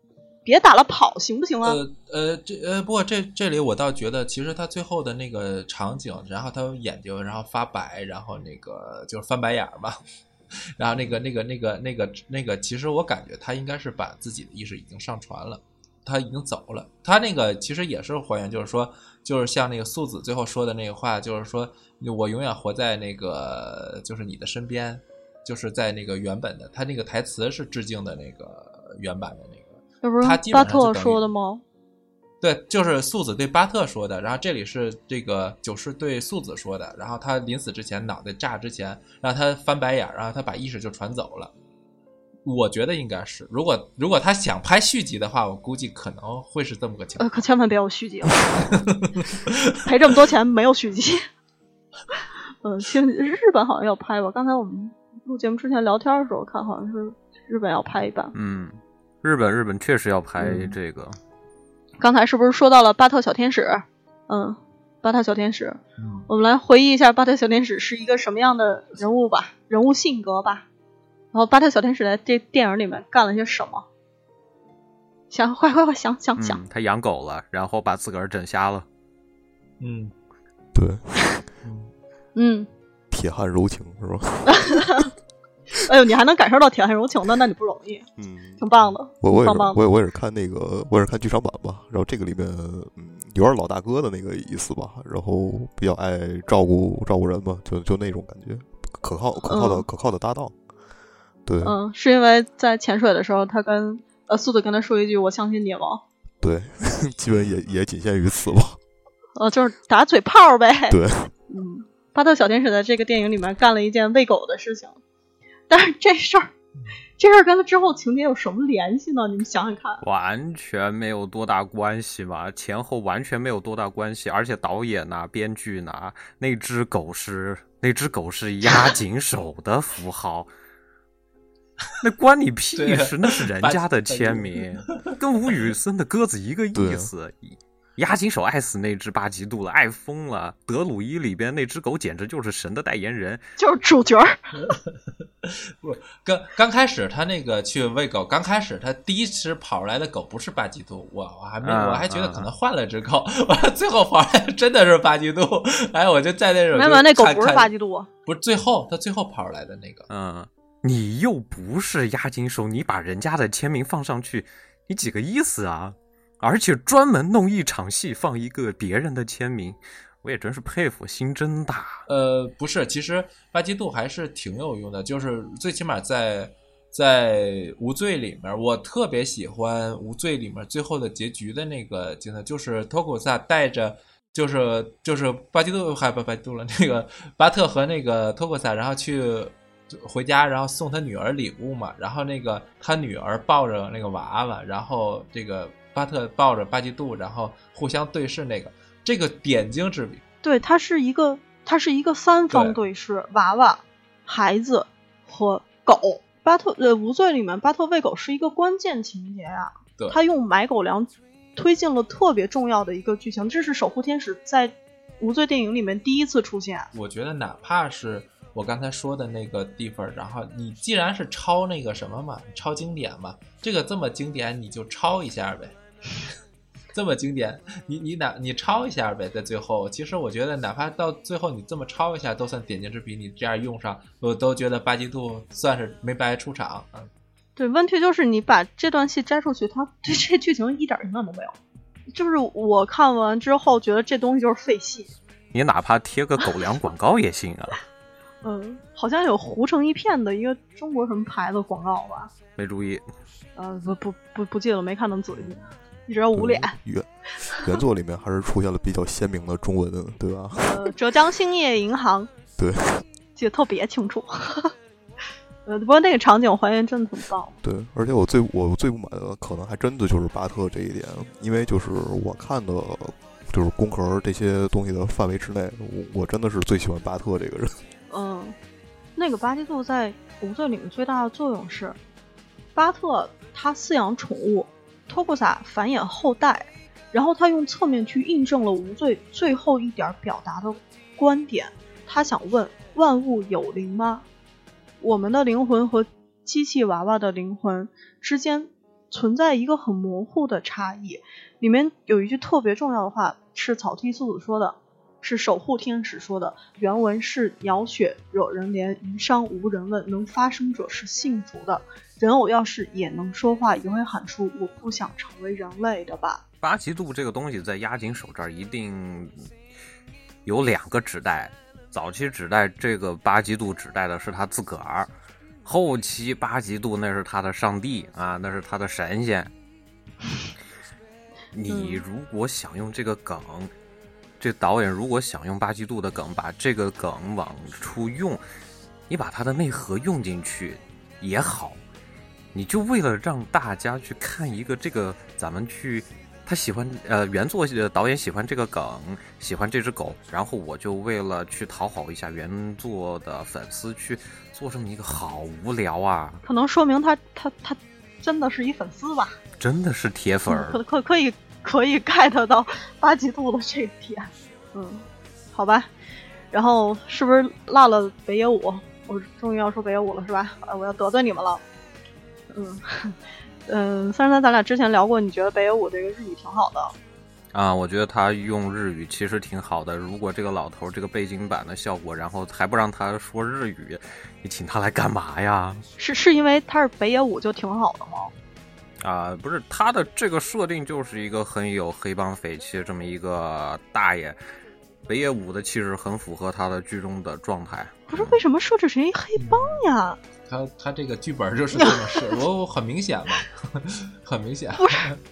别打了，跑行不行啊？呃呃，这呃，不过这这里我倒觉得，其实他最后的那个场景，然后他眼睛然后发白，然后那个就是翻白眼儿吧。然后那个那个那个那个那个，其实我感觉他应该是把自己的意识已经上传了，他已经走了。他那个其实也是还原，就是说，就是像那个素子最后说的那个话，就是说我永远活在那个就是你的身边，就是在那个原本的他那个台词是致敬的那个原版的那个。这不是巴特说的吗？对，就是素子对巴特说的，然后这里是这个九世对素子说的，然后他临死之前脑袋炸之前，让他翻白眼，然后他把意识就传走了。我觉得应该是，如果如果他想拍续集的话，我估计可能会是这么个情况。可千万别有续集了，赔这么多钱没有续集。嗯，听日本好像要拍吧？刚才我们录节目之前聊天的时候看，好像是日本要拍一版。嗯，日本日本确实要拍这个。刚才是不是说到了巴特小天使？嗯，巴特小天使，我们来回忆一下巴特小天使是一个什么样的人物吧，人物性格吧。然后巴特小天使在这电影里面干了些什么？想，快 快快，想想想。他养狗了，然后把自个儿整瞎了。嗯，对。嗯。铁汉柔情是吧？哎呦，你还能感受到铁汉柔情，呢那你不容易，嗯，挺棒的。我我也是，我也我也是看那个，我也是看剧场版吧。然后这个里面，嗯，有点老大哥的那个意思吧。然后比较爱照顾照顾人嘛，就就那种感觉，可靠可靠的可靠的搭档。对，嗯，是因为在潜水的时候，他跟呃速度跟他说一句“我相信你”吗？对，基本也也仅限于此吧。呃，就是打嘴炮呗。对，嗯，巴特小天使在这个电影里面干了一件喂狗的事情。但是这事儿，这事儿跟他之后情节有什么联系呢？你们想想看，完全没有多大关系嘛，前后完全没有多大关系。而且导演呐、编剧呐，那只狗是那只狗是压紧手的符号，那关你屁事？那是人家的签名，跟吴宇森的鸽子一个意思。押井守爱死那只巴吉度了，爱疯了。德鲁伊里边那只狗简直就是神的代言人，就是主角。不，刚刚开始他那个去喂狗，刚开始他第一只跑出来的狗不是巴吉度，我我还没我还觉得可能换了只狗，完了 最后跑出来真的是巴吉度，哎，我就在那种没有那狗不是巴吉度，不是最后他最后跑出来的那个，嗯，你又不是押金手，你把人家的签名放上去，你几个意思啊？而且专门弄一场戏放一个别人的签名，我也真是佩服，心真大。呃，不是，其实巴基杜还是挺有用的，就是最起码在在无罪里面，我特别喜欢无罪里面最后的结局的那个镜头，就是托古萨带着，就是就是巴基杜还不巴基杜了，那个巴特和那个托库萨，然后去回家，然后送他女儿礼物嘛，然后那个他女儿抱着那个娃娃，然后这个。巴特抱着巴基杜，然后互相对视，那个这个点睛之笔。对，它是一个，它是一个三方对视，娃娃、孩子和狗。巴特呃无罪里面，巴特喂狗是一个关键情节啊。对，他用买狗粮推进了特别重要的一个剧情，这是守护天使在无罪电影里面第一次出现。我觉得哪怕是我刚才说的那个地方，然后你既然是抄那个什么嘛，抄经典嘛，这个这么经典，你就抄一下呗。这么经典，你你哪你抄一下呗，在最后，其实我觉得哪怕到最后你这么抄一下，都算点睛之笔。你这样用上，我都觉得巴基兔算是没白出场。嗯，对，问题就是你把这段戏摘出去，它对这剧情一点影响都没有。就是我看完之后觉得这东西就是废戏。你哪怕贴个狗粮广告也行啊。嗯，好像有糊成一片的一个中国什么牌子广告吧？没注意。呃，不不不不记得了，没看那么仔细。一直要捂脸。原原作里面还是出现了比较鲜明的中文，对吧？呃，浙江兴业银行。对，记得特别清楚。呃，不过那个场景还原真的很棒。对，而且我最我最不满的可能还真的就是巴特这一点，因为就是我看的，就是工壳这些东西的范围之内，我我真的是最喜欢巴特这个人。嗯，那个巴基杜在无罪里面最大的作用是，巴特他饲养宠物。托库萨繁衍后代，然后他用侧面去印证了无罪最后一点表达的观点。他想问：万物有灵吗？我们的灵魂和机器娃娃的灵魂之间存在一个很模糊的差异。里面有一句特别重要的话，是草剃素子说的：“是守护天使说的，原文是鸟血惹人怜，余伤无人问，能发声者是幸福的。人偶要是也能说话，也会喊出“我不想成为人类”的吧？八极度这个东西在压井手这儿一定有两个指代，早期指代这个八极度指代的是他自个儿，后期八极度那是他的上帝啊，那是他的神仙。你如果想用这个梗，这导演如果想用八极度的梗，把这个梗往出用，你把它的内核用进去也好。你就为了让大家去看一个这个，咱们去，他喜欢呃原作导演喜欢这个梗，喜欢这只狗，然后我就为了去讨好一下原作的粉丝去做这么一个，好无聊啊！可能说明他他他真的是一粉丝吧？真的是铁粉，可可可以可以 get 到八极度的这个点，嗯，好吧。然后是不是落了北野武？我终于要说北野武了，是吧？我要得罪你们了。嗯 嗯，三十三，咱俩之前聊过，你觉得北野武这个日语挺好的啊？我觉得他用日语其实挺好的。如果这个老头这个背景板的效果，然后还不让他说日语，你请他来干嘛呀？是是因为他是北野武就挺好的吗？啊，不是，他的这个设定就是一个很有黑帮匪气这么一个大爷，北野武的气质很符合他的剧中的状态。不是为什么设置成一黑帮呀？他他这个剧本就是 这么设，我很明显嘛，很明显。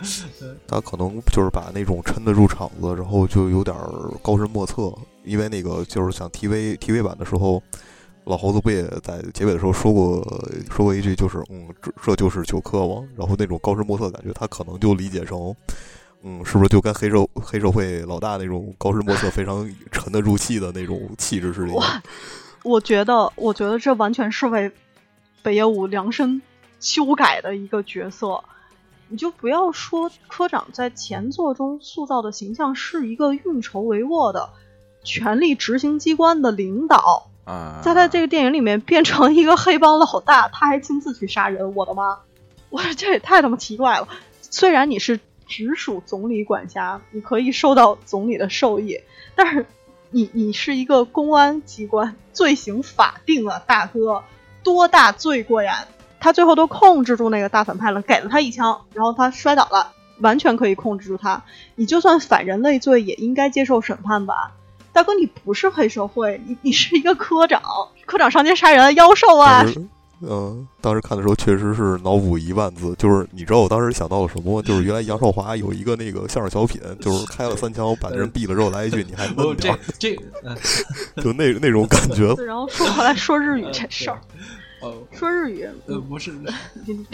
他可能就是把那种沉得住场子，然后就有点高深莫测。因为那个就是像 TV TV 版的时候，老猴子不也在结尾的时候说过说过一句，就是嗯，这这就是九克吗？然后那种高深莫测感觉，他可能就理解成，嗯，是不是就跟黑社黑社会老大那种高深莫测、非常沉得住气的那种气质似的？我觉得，我觉得这完全是为。北野武量身修改的一个角色，你就不要说科长在前作中塑造的形象是一个运筹帷幄的权力执行机关的领导啊，在他这个电影里面变成一个黑帮老大，他还亲自去杀人，我的妈！我说这也太他妈奇怪了。虽然你是直属总理管辖，你可以受到总理的授意，但是你你是一个公安机关，罪行法定啊，大哥。多大罪过呀？他最后都控制住那个大反派了，给了他一枪，然后他摔倒了，完全可以控制住他。你就算反人类罪，也应该接受审判吧？大哥，你不是黑社会，你你是一个科长，科长上街杀人，妖兽啊！当时看的时候确实是脑补一万字，就是你知道我当时想到了什么吗？就是原来杨少华有一个那个相声小品，就是开了三枪把人毙了之后来一句你还能这这，就那那种感觉。然后说回来说日语这事儿。哦，说日语？呃，不是，你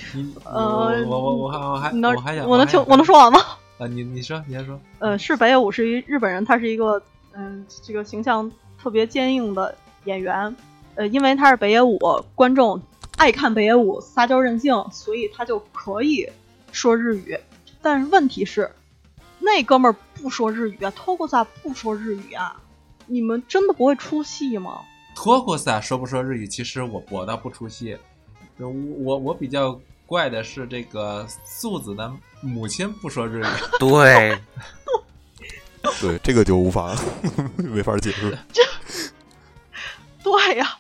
呃，我我我还我还我还想我能听我能说完吗？啊，你你说你先说。呃，是北野武是一日本人，他是一个嗯，这个形象特别坚硬的演员。呃，因为他是北野武，观众爱看北野武撒娇任性，所以他就可以说日语。但是问题是，那哥们儿不说日语啊，托库萨不说日语啊，你们真的不会出戏吗？托库萨说不说日语？其实我我倒不出戏。我我我比较怪的是这个素子的母亲不说日语。对，对，这个就无法 没法解释。对呀，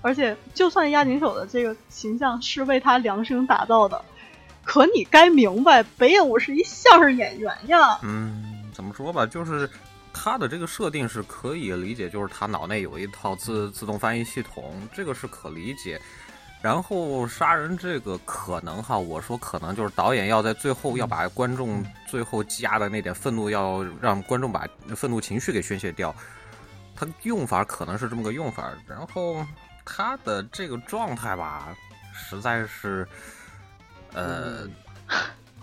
而且就算押井守的这个形象是为他量身打造的，可你该明白，北野武是一相声演员呀。嗯，怎么说吧，就是。他的这个设定是可以理解，就是他脑内有一套自自动翻译系统，这个是可理解。然后杀人这个可能哈，我说可能就是导演要在最后要把观众最后积压的那点愤怒，要让观众把愤怒情绪给宣泄掉。他用法可能是这么个用法，然后他的这个状态吧，实在是，呃。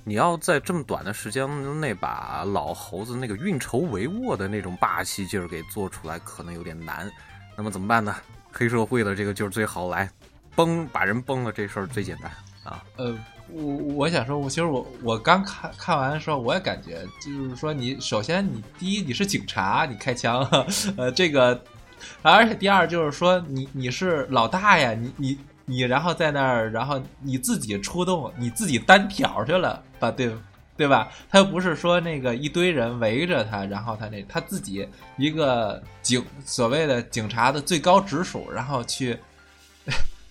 你要在这么短的时间内把老猴子那个运筹帷幄的那种霸气劲儿给做出来，可能有点难。那么怎么办呢？黑社会的这个劲儿最好来，崩把人崩了，这事儿最简单啊。呃，我我想说，我其实我我刚看看完的时候，我也感觉就是说，你首先你第一你是警察，你开枪，呃，这个，而且第二就是说，你你是老大呀，你你。你然后在那儿，然后你自己出动，你自己单挑去了，把对对吧？他又不是说那个一堆人围着他，然后他那他自己一个警所谓的警察的最高直属，然后去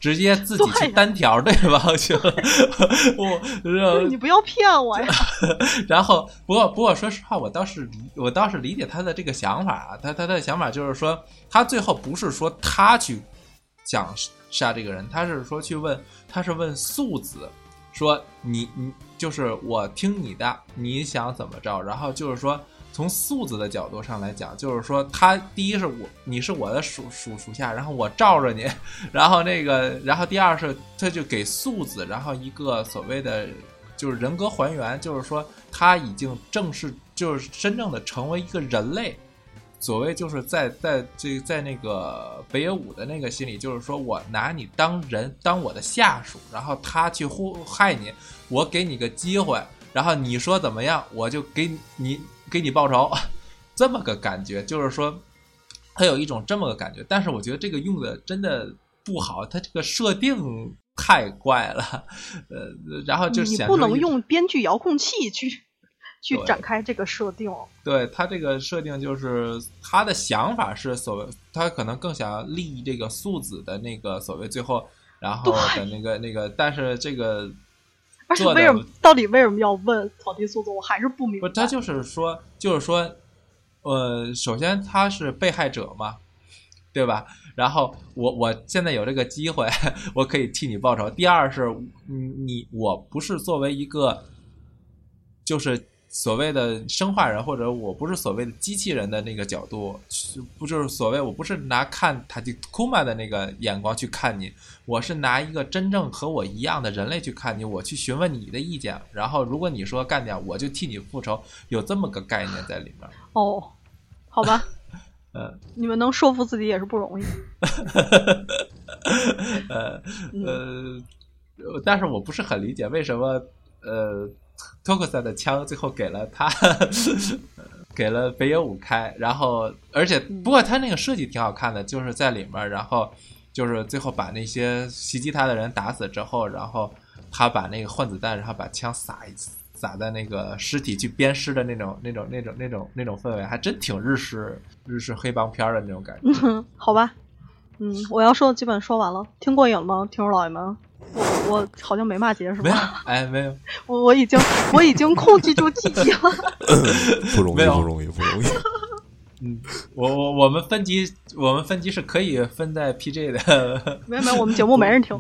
直接自己去单挑对方去了。我你不要骗我呀！然后不过不过说实话，我倒是我倒是理解他的这个想法啊。他他的想法就是说，他最后不是说他去想杀这个人，他是说去问，他是问素子。说你你就是我听你的，你想怎么着？然后就是说，从素子的角度上来讲，就是说他第一是我你是我的属属属下，然后我罩着你，然后那个，然后第二是他就给素子，然后一个所谓的就是人格还原，就是说他已经正式就是真正的成为一个人类。所谓就是在在这在那个北野武的那个心里，就是说我拿你当人当我的下属，然后他去祸害你，我给你个机会，然后你说怎么样，我就给你给你报仇，这么个感觉，就是说他有一种这么个感觉。但是我觉得这个用的真的不好，他这个设定太怪了，呃，然后就你不能用编剧遥控器去。去展开这个设定，对他这个设定就是他的想法是所谓，他可能更想要立这个素子的那个所谓最后，然后的那个那个，但是这个，而且为什么到底为什么要问草地诉讼，我还是不明白。他就是说，就是说，呃，首先他是被害者嘛，对吧？然后我我现在有这个机会，我可以替你报仇。第二是，你我不是作为一个，就是。所谓的生化人，或者我不是所谓的机器人的那个角度，不就是所谓我不是拿看塔吉库玛的那个眼光去看你，我是拿一个真正和我一样的人类去看你，我去询问你的意见，然后如果你说干掉，我就替你复仇，有这么个概念在里面。哦，好吧，嗯，你们能说服自己也是不容易。呃呃，但是我不是很理解为什么呃。托克萨的枪最后给了他，给了北野武开，然后而且不过他那个设计挺好看的，就是在里面，然后就是最后把那些袭击他的人打死之后，然后他把那个换子弹，然后把枪撒一撒在那个尸体去鞭尸的那种那种那种那种那种氛围，还真挺日式日式黑帮片的那种感觉。好吧，嗯，我要说的基本说完了，听过瘾吗，听众老爷们？我我好像没骂街是吧？哎，没有，我我已经我已经控制住自己了。不容易，不容易，不容易。嗯，我我我们分级，我们分级是可以分在 PJ 的。没有没有，我们节目没人听。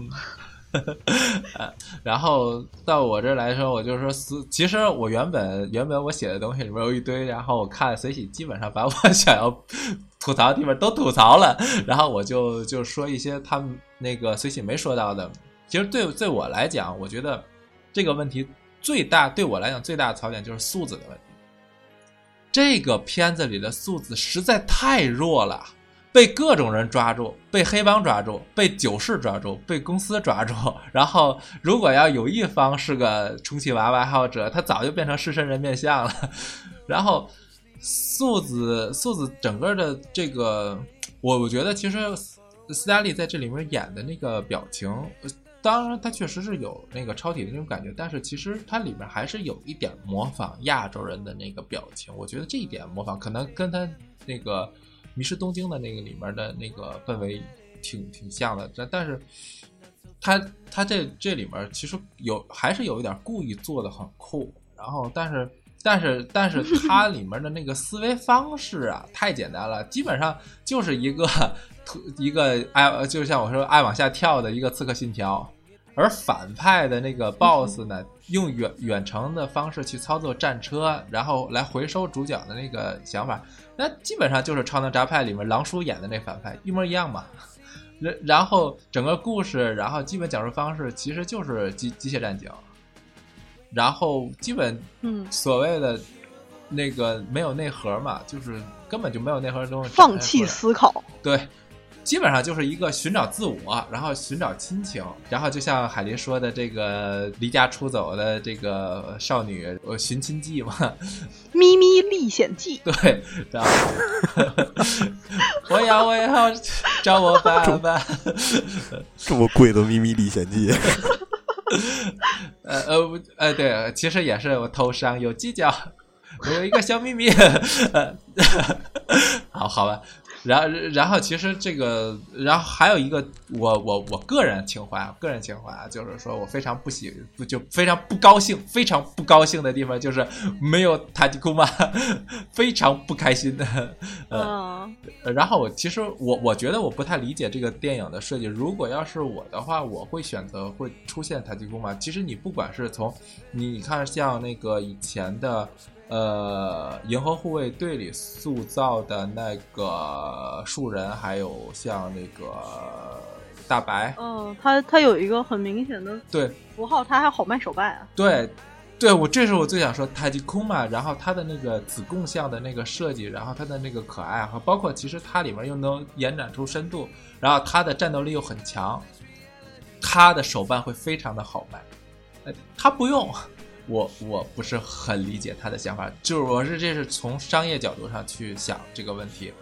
然后到我这来说，我就说，其实我原本原本我写的东西里面有一堆，然后我看随喜基本上把我想要吐槽的地方都吐槽了，然后我就就说一些他们那个随喜没说到的。其实对对我来讲，我觉得这个问题最大，对我来讲最大的槽点就是素子的问题。这个片子里的素子实在太弱了，被各种人抓住，被黑帮抓住，被九世抓住，被公司抓住。然后，如果要有一方是个充气娃娃爱好者，他早就变成狮身人面像了。然后，素子素子整个的这个，我我觉得其实斯嘉丽在这里面演的那个表情。当然，它确实是有那个超体的那种感觉，但是其实它里面还是有一点模仿亚洲人的那个表情。我觉得这一点模仿可能跟他那个《迷失东京》的那个里面的那个氛围挺挺像的。但但是，他他这这里面其实有还是有一点故意做的很酷。然后，但是但是但是它里面的那个思维方式啊，太简单了，基本上就是一个一个爱，就像我说爱往下跳的一个刺客信条。而反派的那个 BOSS 呢，用远远程的方式去操作战车，然后来回收主角的那个想法，那基本上就是《超能杂派》里面狼叔演的那反派一模一样嘛。然然后整个故事，然后基本讲述方式其实就是机机械战警，然后基本嗯所谓的那个没有内核嘛，就是根本就没有内核的东西，放弃思考，对。基本上就是一个寻找自我，然后寻找亲情，然后就像海林说的，这个离家出走的这个少女，呃，寻亲记嘛，《咪咪历险记》。对，然后 我要我要找我爸爸，这么贵的《咪咪历险记》。呃呃呃，对，其实也是我头上有犄角，我有一个小秘密。呃，好好吧。然后，然后其实这个，然后还有一个，我我我个人情怀，个人情怀啊，就是说我非常不喜，不就非常不高兴，非常不高兴的地方就是没有塔吉库玛，非常不开心的。呃，然后我其实我我觉得我不太理解这个电影的设计。如果要是我的话，我会选择会出现塔吉库玛。其实你不管是从你看像那个以前的。呃，银河护卫队里塑造的那个树人，还有像那个大白，嗯，他他有一个很明显的对符号，他还好卖手办啊。对，对我这是我最想说泰迪空嘛，然后他的那个子贡像的那个设计，然后他的那个可爱和包括其实它里面又能延展出深度，然后他的战斗力又很强，他的手办会非常的好卖，呃，他不用。我我不是很理解他的想法，就是我是这是从商业角度上去想这个问题。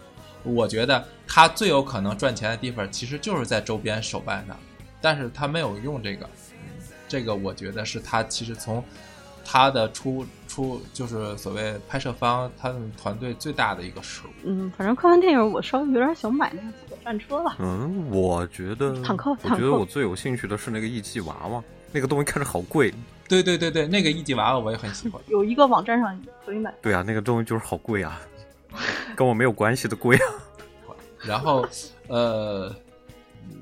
我觉得他最有可能赚钱的地方其实就是在周边手办上，但是他没有用这个，这个我觉得是他其实从他的出出就是所谓拍摄方他们团队最大的一个失误。嗯，反正看完电影我稍微有点想买那个火战车了。嗯，我觉得坦克，我觉得我最有兴趣的是那个义气娃娃，那个东西看着好贵。对对对对，那个一级娃娃我也很喜欢。有一个网站上可以买。对啊，那个东西就是好贵啊，跟我没有关系的贵啊。然后，呃，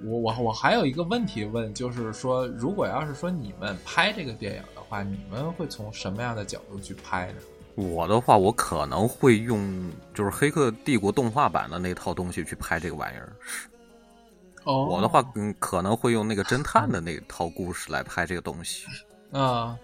我我我还有一个问题问，就是说，如果要是说你们拍这个电影的话，你们会从什么样的角度去拍呢？我的话，我可能会用就是《黑客帝国》动画版的那套东西去拍这个玩意儿。哦。我的话，嗯，可能会用那个侦探的那套故事来拍这个东西。啊，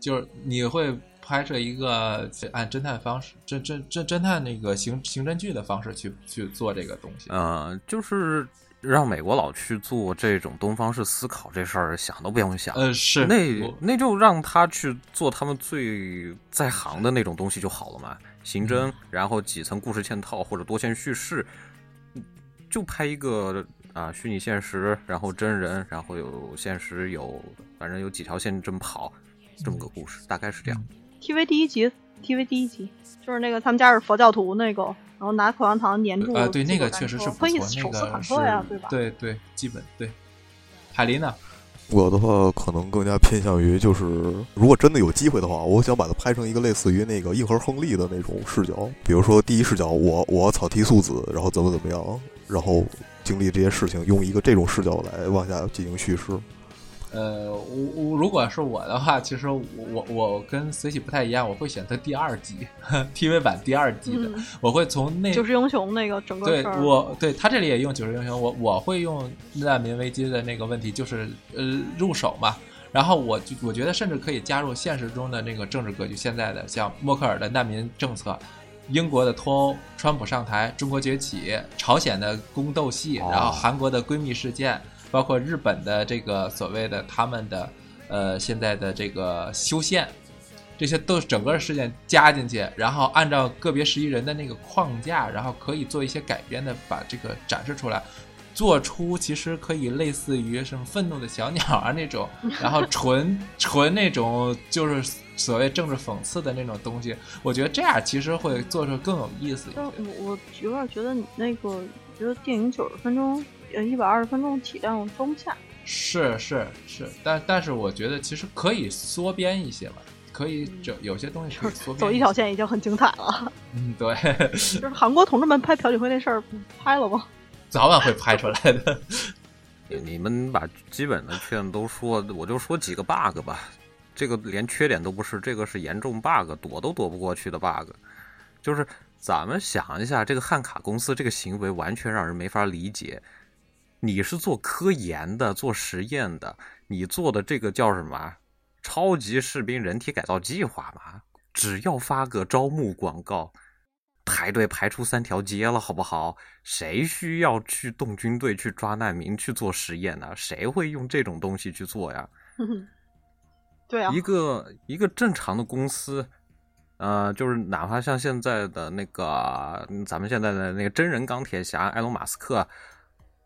就是你会拍摄一个按侦探方式、侦侦侦侦探那个刑刑侦剧的方式去去做这个东西。嗯，就是让美国佬去做这种东方式思考这事儿，想都不用想。呃，是那那就让他去做他们最在行的那种东西就好了嘛。刑侦，然后几层故事嵌套或者多线叙事，就拍一个。啊，虚拟现实，然后真人，然后有现实，有反正有几条线这么跑，这么个故事，大概是这样。TV 第一集，TV 第一集就是那个他们家是佛教徒那个，然后拿口香糖粘住啊，对，那个确实是不错，那个是，对吧？对对，基本对。海林呢？我的话可能更加偏向于，就是如果真的有机会的话，我想把它拍成一个类似于那个硬核亨利的那种视角，比如说第一视角，我我草剃素子，然后怎么怎么样，然后。经历这些事情，用一个这种视角来往下进行叙事。呃，我我如果是我的话，其实我我我跟随喜不太一样，我会选择第二季 TV 版第二季的，我会从那九十英雄那个整个对我对他这里也用九十英雄，我我会用难民危机的那个问题，就是呃入手嘛。然后我就我觉得甚至可以加入现实中的那个政治格局，现在的像默克尔的难民政策。英国的脱欧，川普上台，中国崛起，朝鲜的宫斗戏，然后韩国的闺蜜事件，包括日本的这个所谓的他们的呃现在的这个修宪，这些都整个事件加进去，然后按照个别十一人的那个框架，然后可以做一些改编的，把这个展示出来，做出其实可以类似于什么愤怒的小鸟啊那种，然后纯 纯那种就是。所谓政治讽刺的那种东西，我觉得这样其实会做出更有意思一点。我我有点觉得你那个，觉得电影九十分钟，呃，一百二十分钟体量装不下。是是是，但但是我觉得其实可以缩编一些吧，可以这有些东西可以缩编。走一条线已经很精彩了。嗯，对。就是韩国同志们拍朴槿惠那事儿拍了吗？早晚会拍出来的。你们把基本的缺点都说，我就说几个 bug 吧。这个连缺点都不是，这个是严重 bug，躲都躲不过去的 bug。就是咱们想一下，这个汉卡公司这个行为完全让人没法理解。你是做科研的，做实验的，你做的这个叫什么？超级士兵人体改造计划嘛？只要发个招募广告，排队排出三条街了，好不好？谁需要去动军队去抓难民去做实验呢？谁会用这种东西去做呀？对啊，一个一个正常的公司，呃，就是哪怕像现在的那个咱们现在的那个真人钢铁侠埃隆马斯克，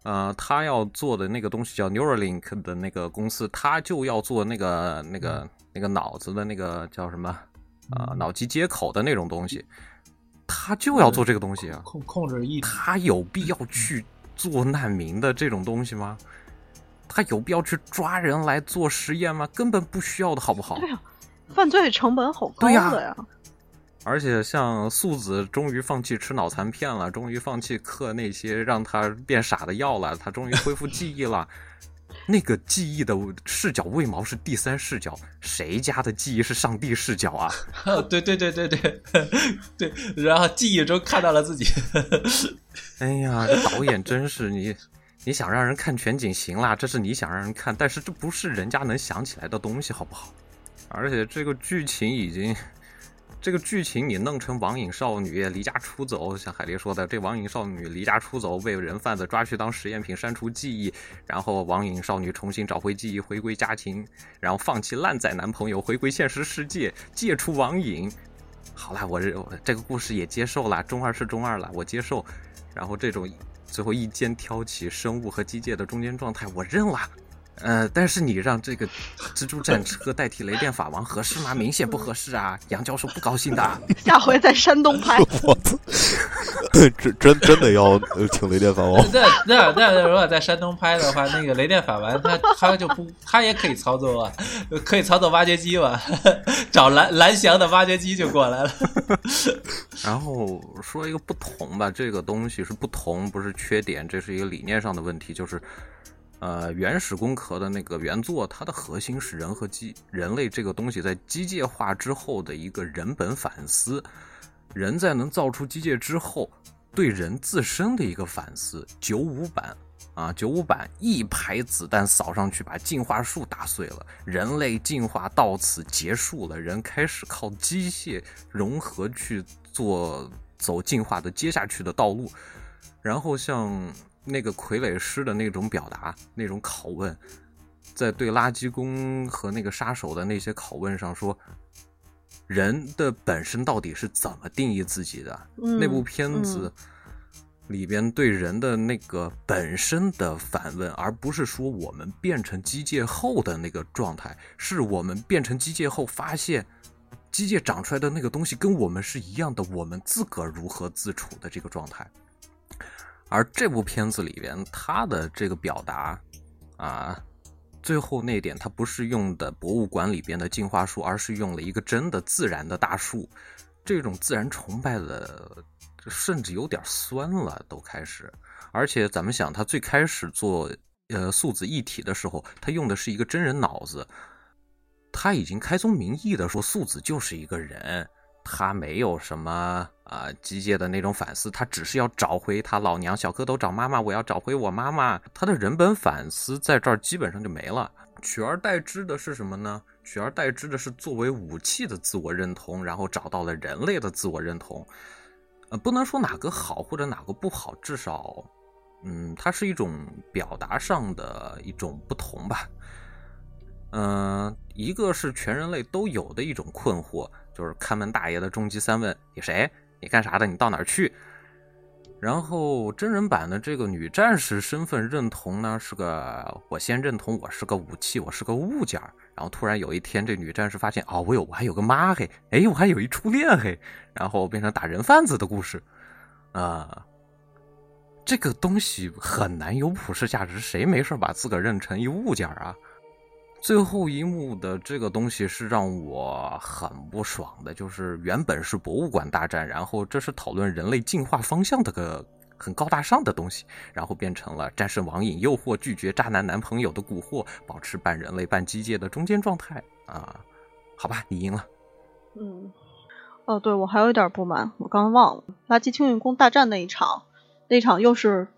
呃，他要做的那个东西叫 Neuralink 的那个公司，他就要做那个那个那个脑子的那个叫什么啊，脑机接口的那种东西，他就要做这个东西啊，控控制意，他有必要去做难民的这种东西吗？他有必要去抓人来做实验吗？根本不需要的，好不好？对呀，犯罪成本好高的呀。而且像素子终于放弃吃脑残片了，终于放弃嗑那些让他变傻的药了，他终于恢复记忆了。那个记忆的视角为毛是第三视角？谁家的记忆是上帝视角啊？对对对对对 对，然后记忆中看到了自己。哎呀，这导演真是你。你想让人看全景行啦，这是你想让人看，但是这不是人家能想起来的东西，好不好？而且这个剧情已经，这个剧情你弄成网瘾少女离家出走，像海狸说的，这网瘾少女离家出走，被人贩子抓去当实验品，删除记忆，然后网瘾少女重新找回记忆，回归家庭，然后放弃烂仔男朋友，回归现实世界，戒除网瘾。好了，我这这个故事也接受了，中二是中二了，我接受。然后这种。最后一肩挑起生物和机械的中间状态，我认了。呃，但是你让这个蜘蛛战车代替雷电法王合适吗？明显不合适啊！杨教授不高兴的。下回在山东拍。我操！真真真的要请雷电法王？那那那如果在山东拍的话，那个雷电法王他他就不他也可以操作啊，可以操作挖掘机嘛，找蓝蓝翔的挖掘机就过来了。然后说一个不同吧，这个东西是不同，不是缺点，这是一个理念上的问题，就是。呃，原始工壳的那个原作，它的核心是人和机人类这个东西在机械化之后的一个人本反思，人在能造出机械之后，对人自身的一个反思。九五版啊，九五版一排子弹扫上去，把进化树打碎了，人类进化到此结束了，人开始靠机械融合去做走进化的接下去的道路，然后像。那个傀儡师的那种表达，那种拷问，在对垃圾工和那个杀手的那些拷问上说，人的本身到底是怎么定义自己的？那部片子里边对人的那个本身的反问，而不是说我们变成机械后的那个状态，是我们变成机械后发现机械长出来的那个东西跟我们是一样的，我们自个儿如何自处的这个状态。而这部片子里边，他的这个表达，啊，最后那点他不是用的博物馆里边的进化树，而是用了一个真的自然的大树。这种自然崇拜的，甚至有点酸了，都开始。而且咱们想，他最开始做呃素子一体的时候，他用的是一个真人脑子，他已经开宗明义的说素子就是一个人。他没有什么啊机械的那种反思，他只是要找回他老娘小蝌蚪找妈妈，我要找回我妈妈。他的人本反思在这儿基本上就没了，取而代之的是什么呢？取而代之的是作为武器的自我认同，然后找到了人类的自我认同。呃，不能说哪个好或者哪个不好，至少，嗯，它是一种表达上的一种不同吧。嗯，一个是全人类都有的一种困惑。就是看门大爷的终极三问：你谁？你干啥的？你到哪儿去？然后真人版的这个女战士身份认同呢，是个我先认同我是个武器，我是个物件然后突然有一天，这女战士发现，哦，我有我还有个妈嘿，哎，我还有一初恋嘿，然后变成打人贩子的故事啊。这个东西很难有普世价值，谁没事把自个儿认成一物件啊？最后一幕的这个东西是让我很不爽的，就是原本是博物馆大战，然后这是讨论人类进化方向的个很高大上的东西，然后变成了战胜网瘾诱惑、拒绝渣男男朋友的蛊惑，保持半人类半机械的中间状态啊！好吧，你赢了。嗯，哦，对我还有一点不满，我刚刚忘了垃圾清运工大战那一场，那场又是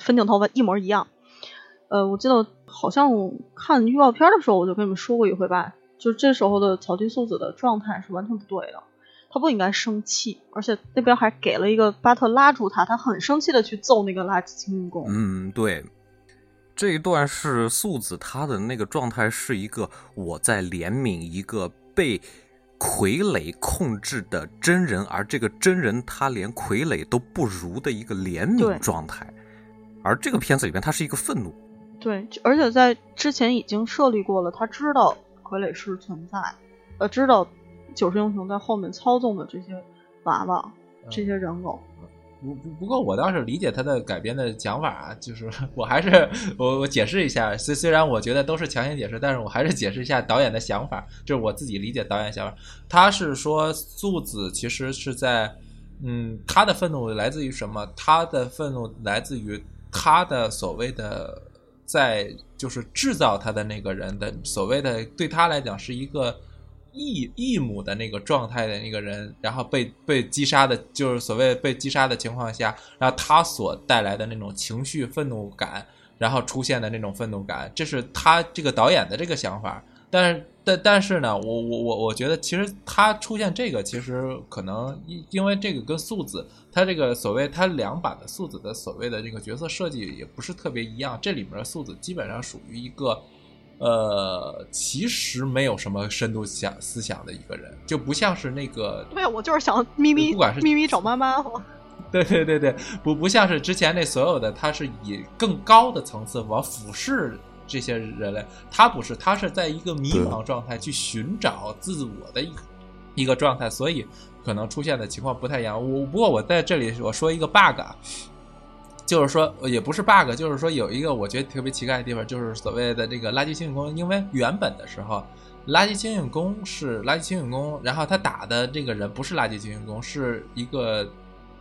分镜头一模一样。呃，我记得好像看预告片的时候，我就跟你们说过一回吧，就是这时候的草地素子的状态是完全不对的，他不应该生气，而且那边还给了一个巴特拉住他，他很生气的去揍那个垃圾清运工。嗯，对，这一段是素子他的那个状态是一个我在怜悯一个被傀儡控制的真人，而这个真人他连傀儡都不如的一个怜悯状态。而这个片子里面，他是一个愤怒。对，而且在之前已经设立过了，他知道傀儡师存在，呃，知道九十英雄在后面操纵的这些娃娃、这些人偶。不不不过，我倒是理解他的改编的想法啊，就是 我还是我我解释一下，虽虽然我觉得都是强行解释，但是我还是解释一下导演的想法，就是我自己理解导演想法。他是说素子其实是在，嗯，他的愤怒来自于什么？他的愤怒来自于他的所谓的在就是制造他的那个人的所谓的对他来讲是一个。异异母的那个状态的那个人，然后被被击杀的，就是所谓被击杀的情况下，然后他所带来的那种情绪愤怒感，然后出现的那种愤怒感，这是他这个导演的这个想法。但是，但但是呢，我我我我觉得，其实他出现这个，其实可能因因为这个跟素子，他这个所谓他两版的素子的所谓的这个角色设计也不是特别一样。这里面的素子基本上属于一个。呃，其实没有什么深度想思想的一个人，就不像是那个。对，我就是想咪咪，不管是咪咪找妈妈。对对对对，不不像是之前那所有的，他是以更高的层次往俯视这些人类，他不是，他是在一个迷茫状态去寻找自我的一个一个状态，所以可能出现的情况不太一样。我不过我在这里我说一个 bug 啊。就是说，也不是 bug，就是说有一个我觉得特别奇怪的地方，就是所谓的这个垃圾清运工，因为原本的时候，垃圾清运工是垃圾清运工，然后他打的这个人不是垃圾清运工，是一个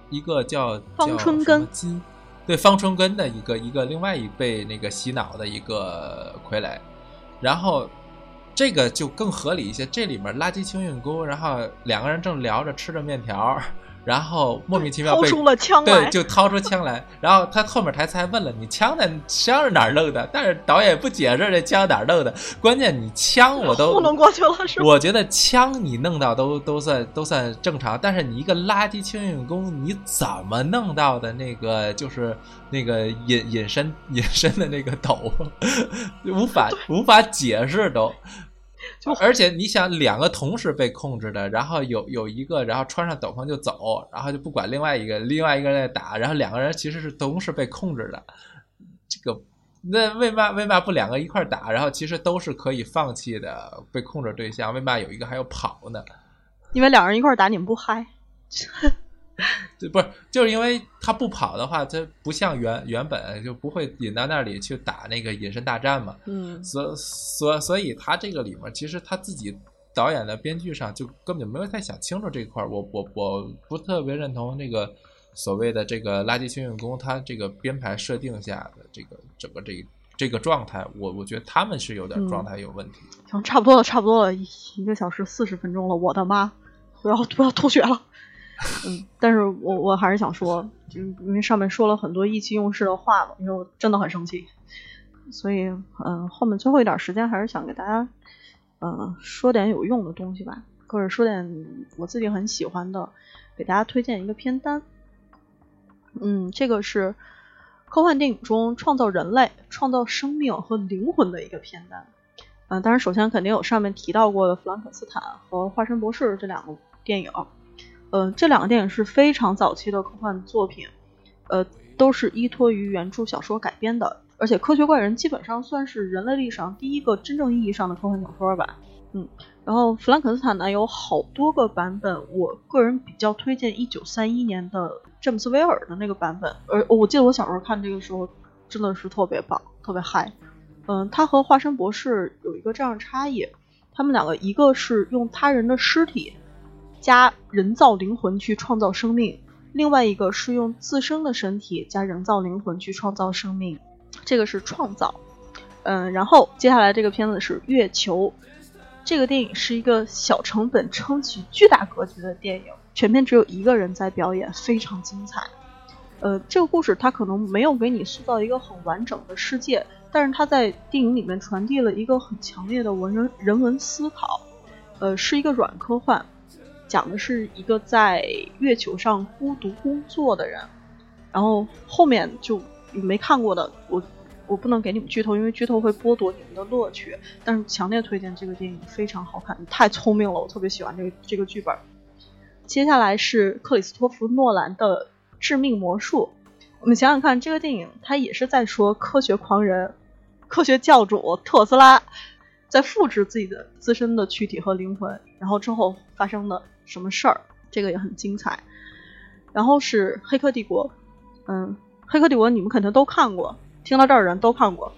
一个叫方春根，对方春根的一个一个另外一被那个洗脑的一个傀儡，然后这个就更合理一些，这里面垃圾清运工，然后两个人正聊着吃着面条。然后莫名其妙被掏出了枪来，对，就掏出枪来。然后他后面台词还问了你枪在枪是哪儿弄的？但是导演不解释这枪哪儿弄的。关键你枪我都糊弄过去了，是吧我觉得枪你弄到都都算都算正常，但是你一个垃圾清运工，你怎么弄到的那个就是那个隐隐身隐身的那个斗，无法无法解释都。就而且你想，两个同时被控制的，然后有有一个，然后穿上斗篷就走，然后就不管另外一个，另外一个人在打，然后两个人其实是同时被控制的。这个那为嘛为嘛不两个一块打？然后其实都是可以放弃的被控制对象，为嘛有一个还要跑呢？因为两个人一块打，你们不嗨。对，不是，就是因为他不跑的话，他不像原原本就不会引到那里去打那个隐身大战嘛。嗯，所所所以，他这个里面其实他自己导演的编剧上就根本就没有太想清楚这一块儿。我我我不特别认同那个所谓的这个垃圾清运工他这个编排设定下的这个整个这这个状态，我我觉得他们是有点状态有问题。行，差不多了，差不多了，一个小时四十分钟了，我的妈，我要我要吐血了。嗯，但是我我还是想说，就因为上面说了很多意气用事的话嘛，因为我真的很生气，所以嗯，后面最后一点时间还是想给大家嗯说点有用的东西吧，或者说点我自己很喜欢的，给大家推荐一个片单。嗯，这个是科幻电影中创造人类、创造生命和灵魂的一个片单。嗯，当然首先肯定有上面提到过的《弗兰肯斯坦》和《化身博士》这两个电影。嗯，这两个电影是非常早期的科幻作品，呃，都是依托于原著小说改编的。而且《科学怪人》基本上算是人类历史上第一个真正意义上的科幻小说吧。嗯，然后《弗兰肯斯坦》呢有好多个版本，我个人比较推荐1931年的詹姆斯·威尔的那个版本。而我记得我小时候看这个时候真的是特别棒，特别嗨。嗯，它和《化身博士》有一个这样的差异，他们两个一个是用他人的尸体。加人造灵魂去创造生命，另外一个是用自身的身体加人造灵魂去创造生命，这个是创造。嗯，然后接下来这个片子是月球，这个电影是一个小成本撑起巨大格局的电影，全片只有一个人在表演，非常精彩。呃，这个故事它可能没有给你塑造一个很完整的世界，但是它在电影里面传递了一个很强烈的文人人文思考，呃，是一个软科幻。讲的是一个在月球上孤独工作的人，然后后面就没看过的，我我不能给你们剧透，因为剧透会剥夺你们的乐趣。但是强烈推荐这个电影，非常好看，太聪明了，我特别喜欢这个这个剧本。接下来是克里斯托弗诺兰的《致命魔术》，我们想想看，这个电影它也是在说科学狂人、科学教主特斯拉在复制自己的自身的躯体和灵魂，然后之后发生的什么事儿，这个也很精彩。然后是《黑客帝国》，嗯，《黑客帝国》你们肯定都看过，听到这儿的人都看过。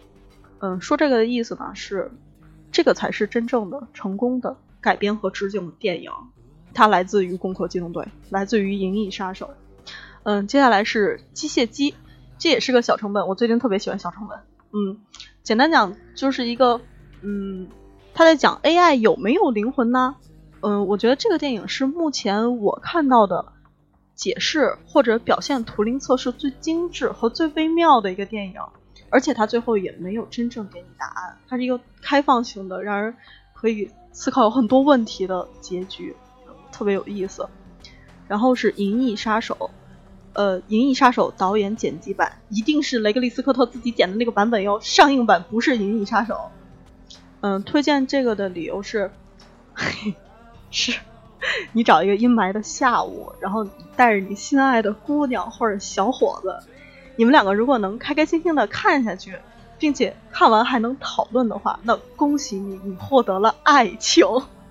嗯，说这个的意思呢是，这个才是真正的成功的改编和致敬的电影。它来自于《攻壳机动队》，来自于《银翼杀手》。嗯，接下来是《机械姬》，这也是个小成本。我最近特别喜欢小成本。嗯，简单讲就是一个，嗯，他在讲 AI 有没有灵魂呢？嗯，我觉得这个电影是目前我看到的解释或者表现图灵测试最精致和最微妙的一个电影。而且它最后也没有真正给你答案，它是一个开放性的，让人可以思考有很多问题的结局，特别有意思。然后是《银翼杀手》，呃，《银翼杀手》导演剪辑版一定是雷格利斯科特自己剪的那个版本哟，上映版不是《银翼杀手》。嗯，推荐这个的理由是，嘿是你找一个阴霾的下午，然后带着你心爱的姑娘或者小伙子。你们两个如果能开开心心的看下去，并且看完还能讨论的话，那恭喜你，你获得了爱情。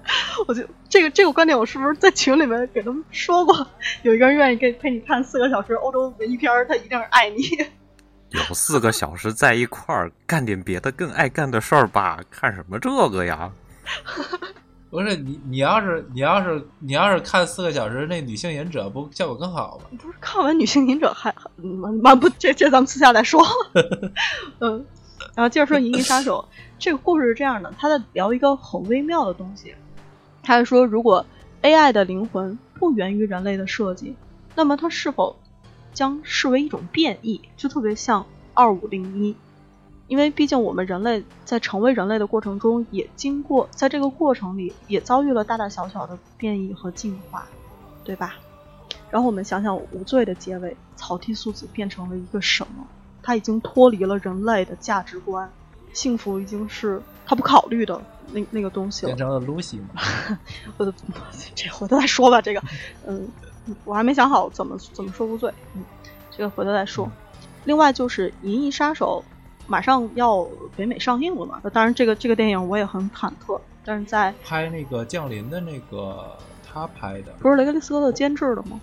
我就这个这个观点，我是不是在群里面给他们说过？有一个人愿意跟陪你看四个小时欧洲文艺片，他一定是爱你。有四个小时在一块儿干点别的更爱干的事儿吧？看什么这个呀？不是你，你要是你要是你要是看四个小时那女性隐者，不效果更好吗？不是看完女性隐者还蛮不这这咱们私下再说。嗯，然后接着说《银翼杀手》这个故事是这样的，他在聊一个很微妙的东西。他说，如果 AI 的灵魂不源于人类的设计，那么它是否将视为一种变异？就特别像二五零一。因为毕竟我们人类在成为人类的过程中，也经过在这个过程里也遭遇了大大小小的变异和进化，对吧？然后我们想想无罪的结尾，草剃素子变成了一个什么？他已经脱离了人类的价值观，幸福已经是他不考虑的那那个东西了。变成了 Lucy 吗？我的 这回头再说吧。这个，嗯，我还没想好怎么怎么说无罪。嗯，这个回头再说。另外就是《银翼杀手》。马上要北美上映了嘛？那当然，这个这个电影我也很忐忑。但是在拍那个降临的那个他拍的，不是雷格利斯科特监制的吗？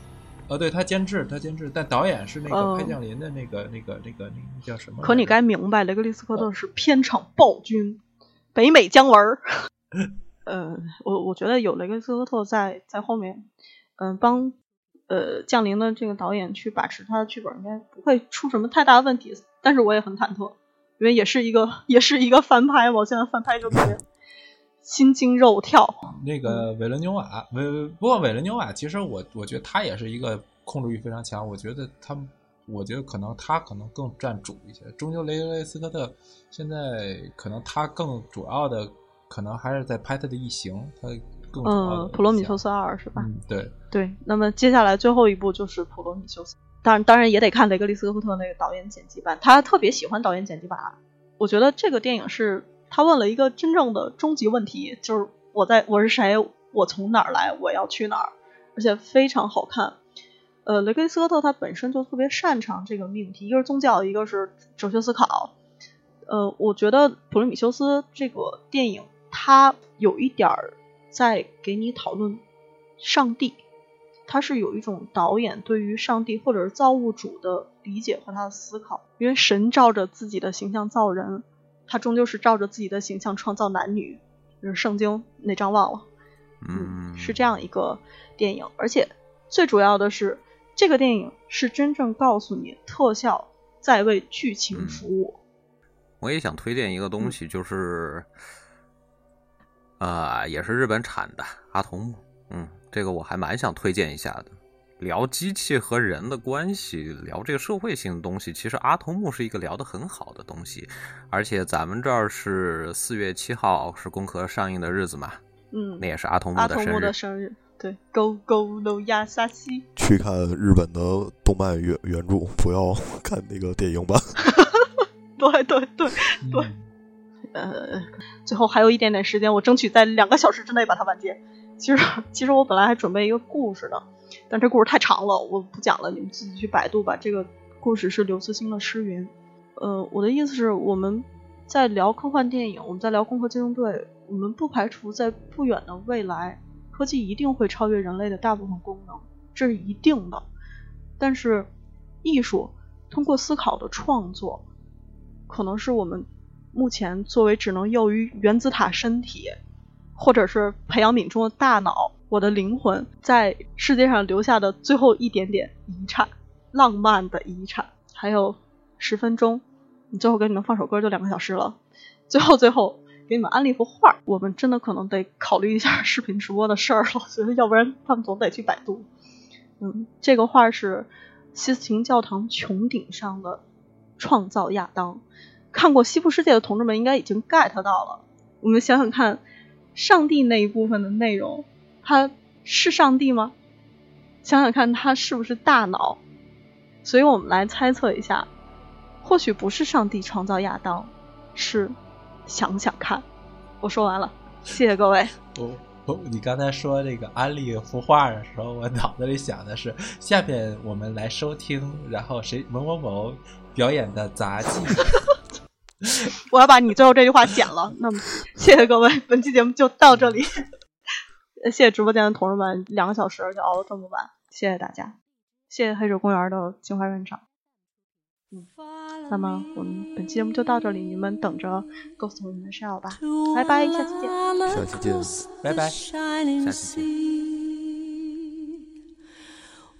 呃，对他监制，他监制，但导演是那个拍降临的那个那个那个那个叫什么？可你该明白，雷格利斯科特是片场暴君，北美姜文。呃，我我觉得有雷格利斯科特在在后面，嗯，帮呃降临的这个导演去把持他的剧本，应该不会出什么太大的问题。但是我也很忐忑。因为也是一个，也是一个翻拍嘛，现在翻拍就特别心惊肉跳。那个韦伦纽瓦，韦不过韦伦纽瓦，其实我我觉得他也是一个控制欲非常强。我觉得他，我觉得可能他可能更占主一些。终究雷雷斯科特现在可能他更主要的可能还是在拍他的异形，他更嗯，普罗米修斯二是吧？嗯，对对。那么接下来最后一部就是普罗米修斯。当然，当然也得看雷格利斯科特那个导演剪辑版，他特别喜欢导演剪辑版。我觉得这个电影是他问了一个真正的终极问题，就是我在我是谁，我从哪儿来，我要去哪儿，而且非常好看。呃，雷格利斯科特他本身就特别擅长这个命题，一个是宗教，一个是哲学思考。呃，我觉得普罗米修斯这个电影，它有一点儿在给你讨论上帝。他是有一种导演对于上帝或者是造物主的理解和他的思考，因为神照着自己的形象造人，他终究是照着自己的形象创造男女，就是圣经那章忘了，嗯，是这样一个电影，而且最主要的是，这个电影是真正告诉你特效在为剧情服务。我也想推荐一个东西，就是，呃，也是日本产的阿童木，嗯。这个我还蛮想推荐一下的，聊机器和人的关系，聊这个社会性的东西，其实阿童木是一个聊得很好的东西，而且咱们这儿是四月七号是工壳上映的日子嘛，嗯，那也是阿童木的生日，的生日，对，Go Go No Yasashi，去看日本的动漫原原著，不要 看那个电影版，对对对对，呃，最后还有一点点时间，我争取在两个小时之内把它完结。其实，其实我本来还准备一个故事的，但这故事太长了，我不讲了，你们自己去百度吧这个故事是刘慈欣的《诗云》。呃，我的意思是，我们在聊科幻电影，我们在聊《攻壳机动队》，我们不排除在不远的未来，科技一定会超越人类的大部分功能，这是一定的。但是，艺术通过思考的创作，可能是我们目前作为只能囿于原子塔身体，或者是培养皿中的大脑，我的灵魂在世界上留下的最后一点点遗产，浪漫的遗产，还有。十分钟，你最后给你们放首歌就两个小时了。最后最后给你们安利幅画，我们真的可能得考虑一下视频直播的事儿了，觉得要不然他们总得去百度。嗯，这个画是西斯廷教堂穹顶上的创造亚当。看过《西部世界》的同志们应该已经 get 到了。我们想想看，上帝那一部分的内容，他是上帝吗？想想看他是不是大脑？所以我们来猜测一下。或许不是上帝创造亚当，是想想看。我说完了，谢谢各位。我我，你刚才说这个安利幅画的时候，我脑子里想的是，下面我们来收听，然后谁某某某表演的杂技。我要把你最后这句话剪了。那么，谢谢各位，本期节目就到这里。谢谢直播间的同志们，两个小时就熬了这么晚，谢谢大家，谢谢黑水公园的金花院长。嗯，那么我们本期节目就到这里，你们等着 Ghost in the Shell 吧，拜拜，下期见，下期见，拜拜，下期见。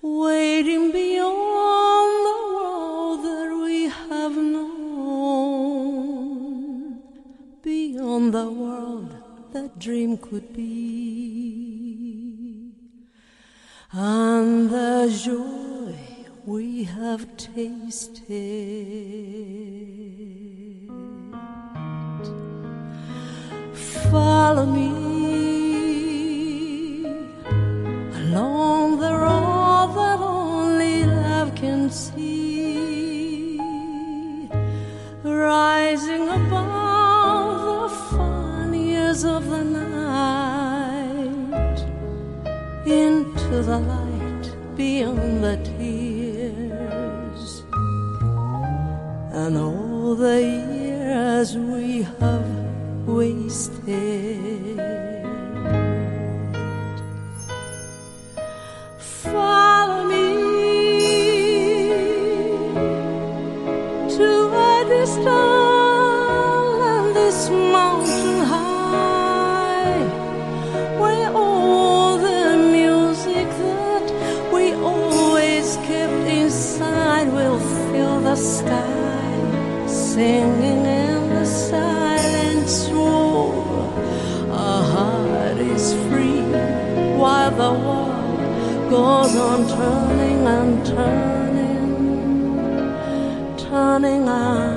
Waiting beyond the world that we have known, beyond the world that dream could be, and the joy we have tasted. Follow me along the road that only love can see, rising above the fun years of the night into the light beyond the tears and all the years we have wasted. Follow me sky singing in the silence roar. Our heart is free while the world goes on turning and turning, turning and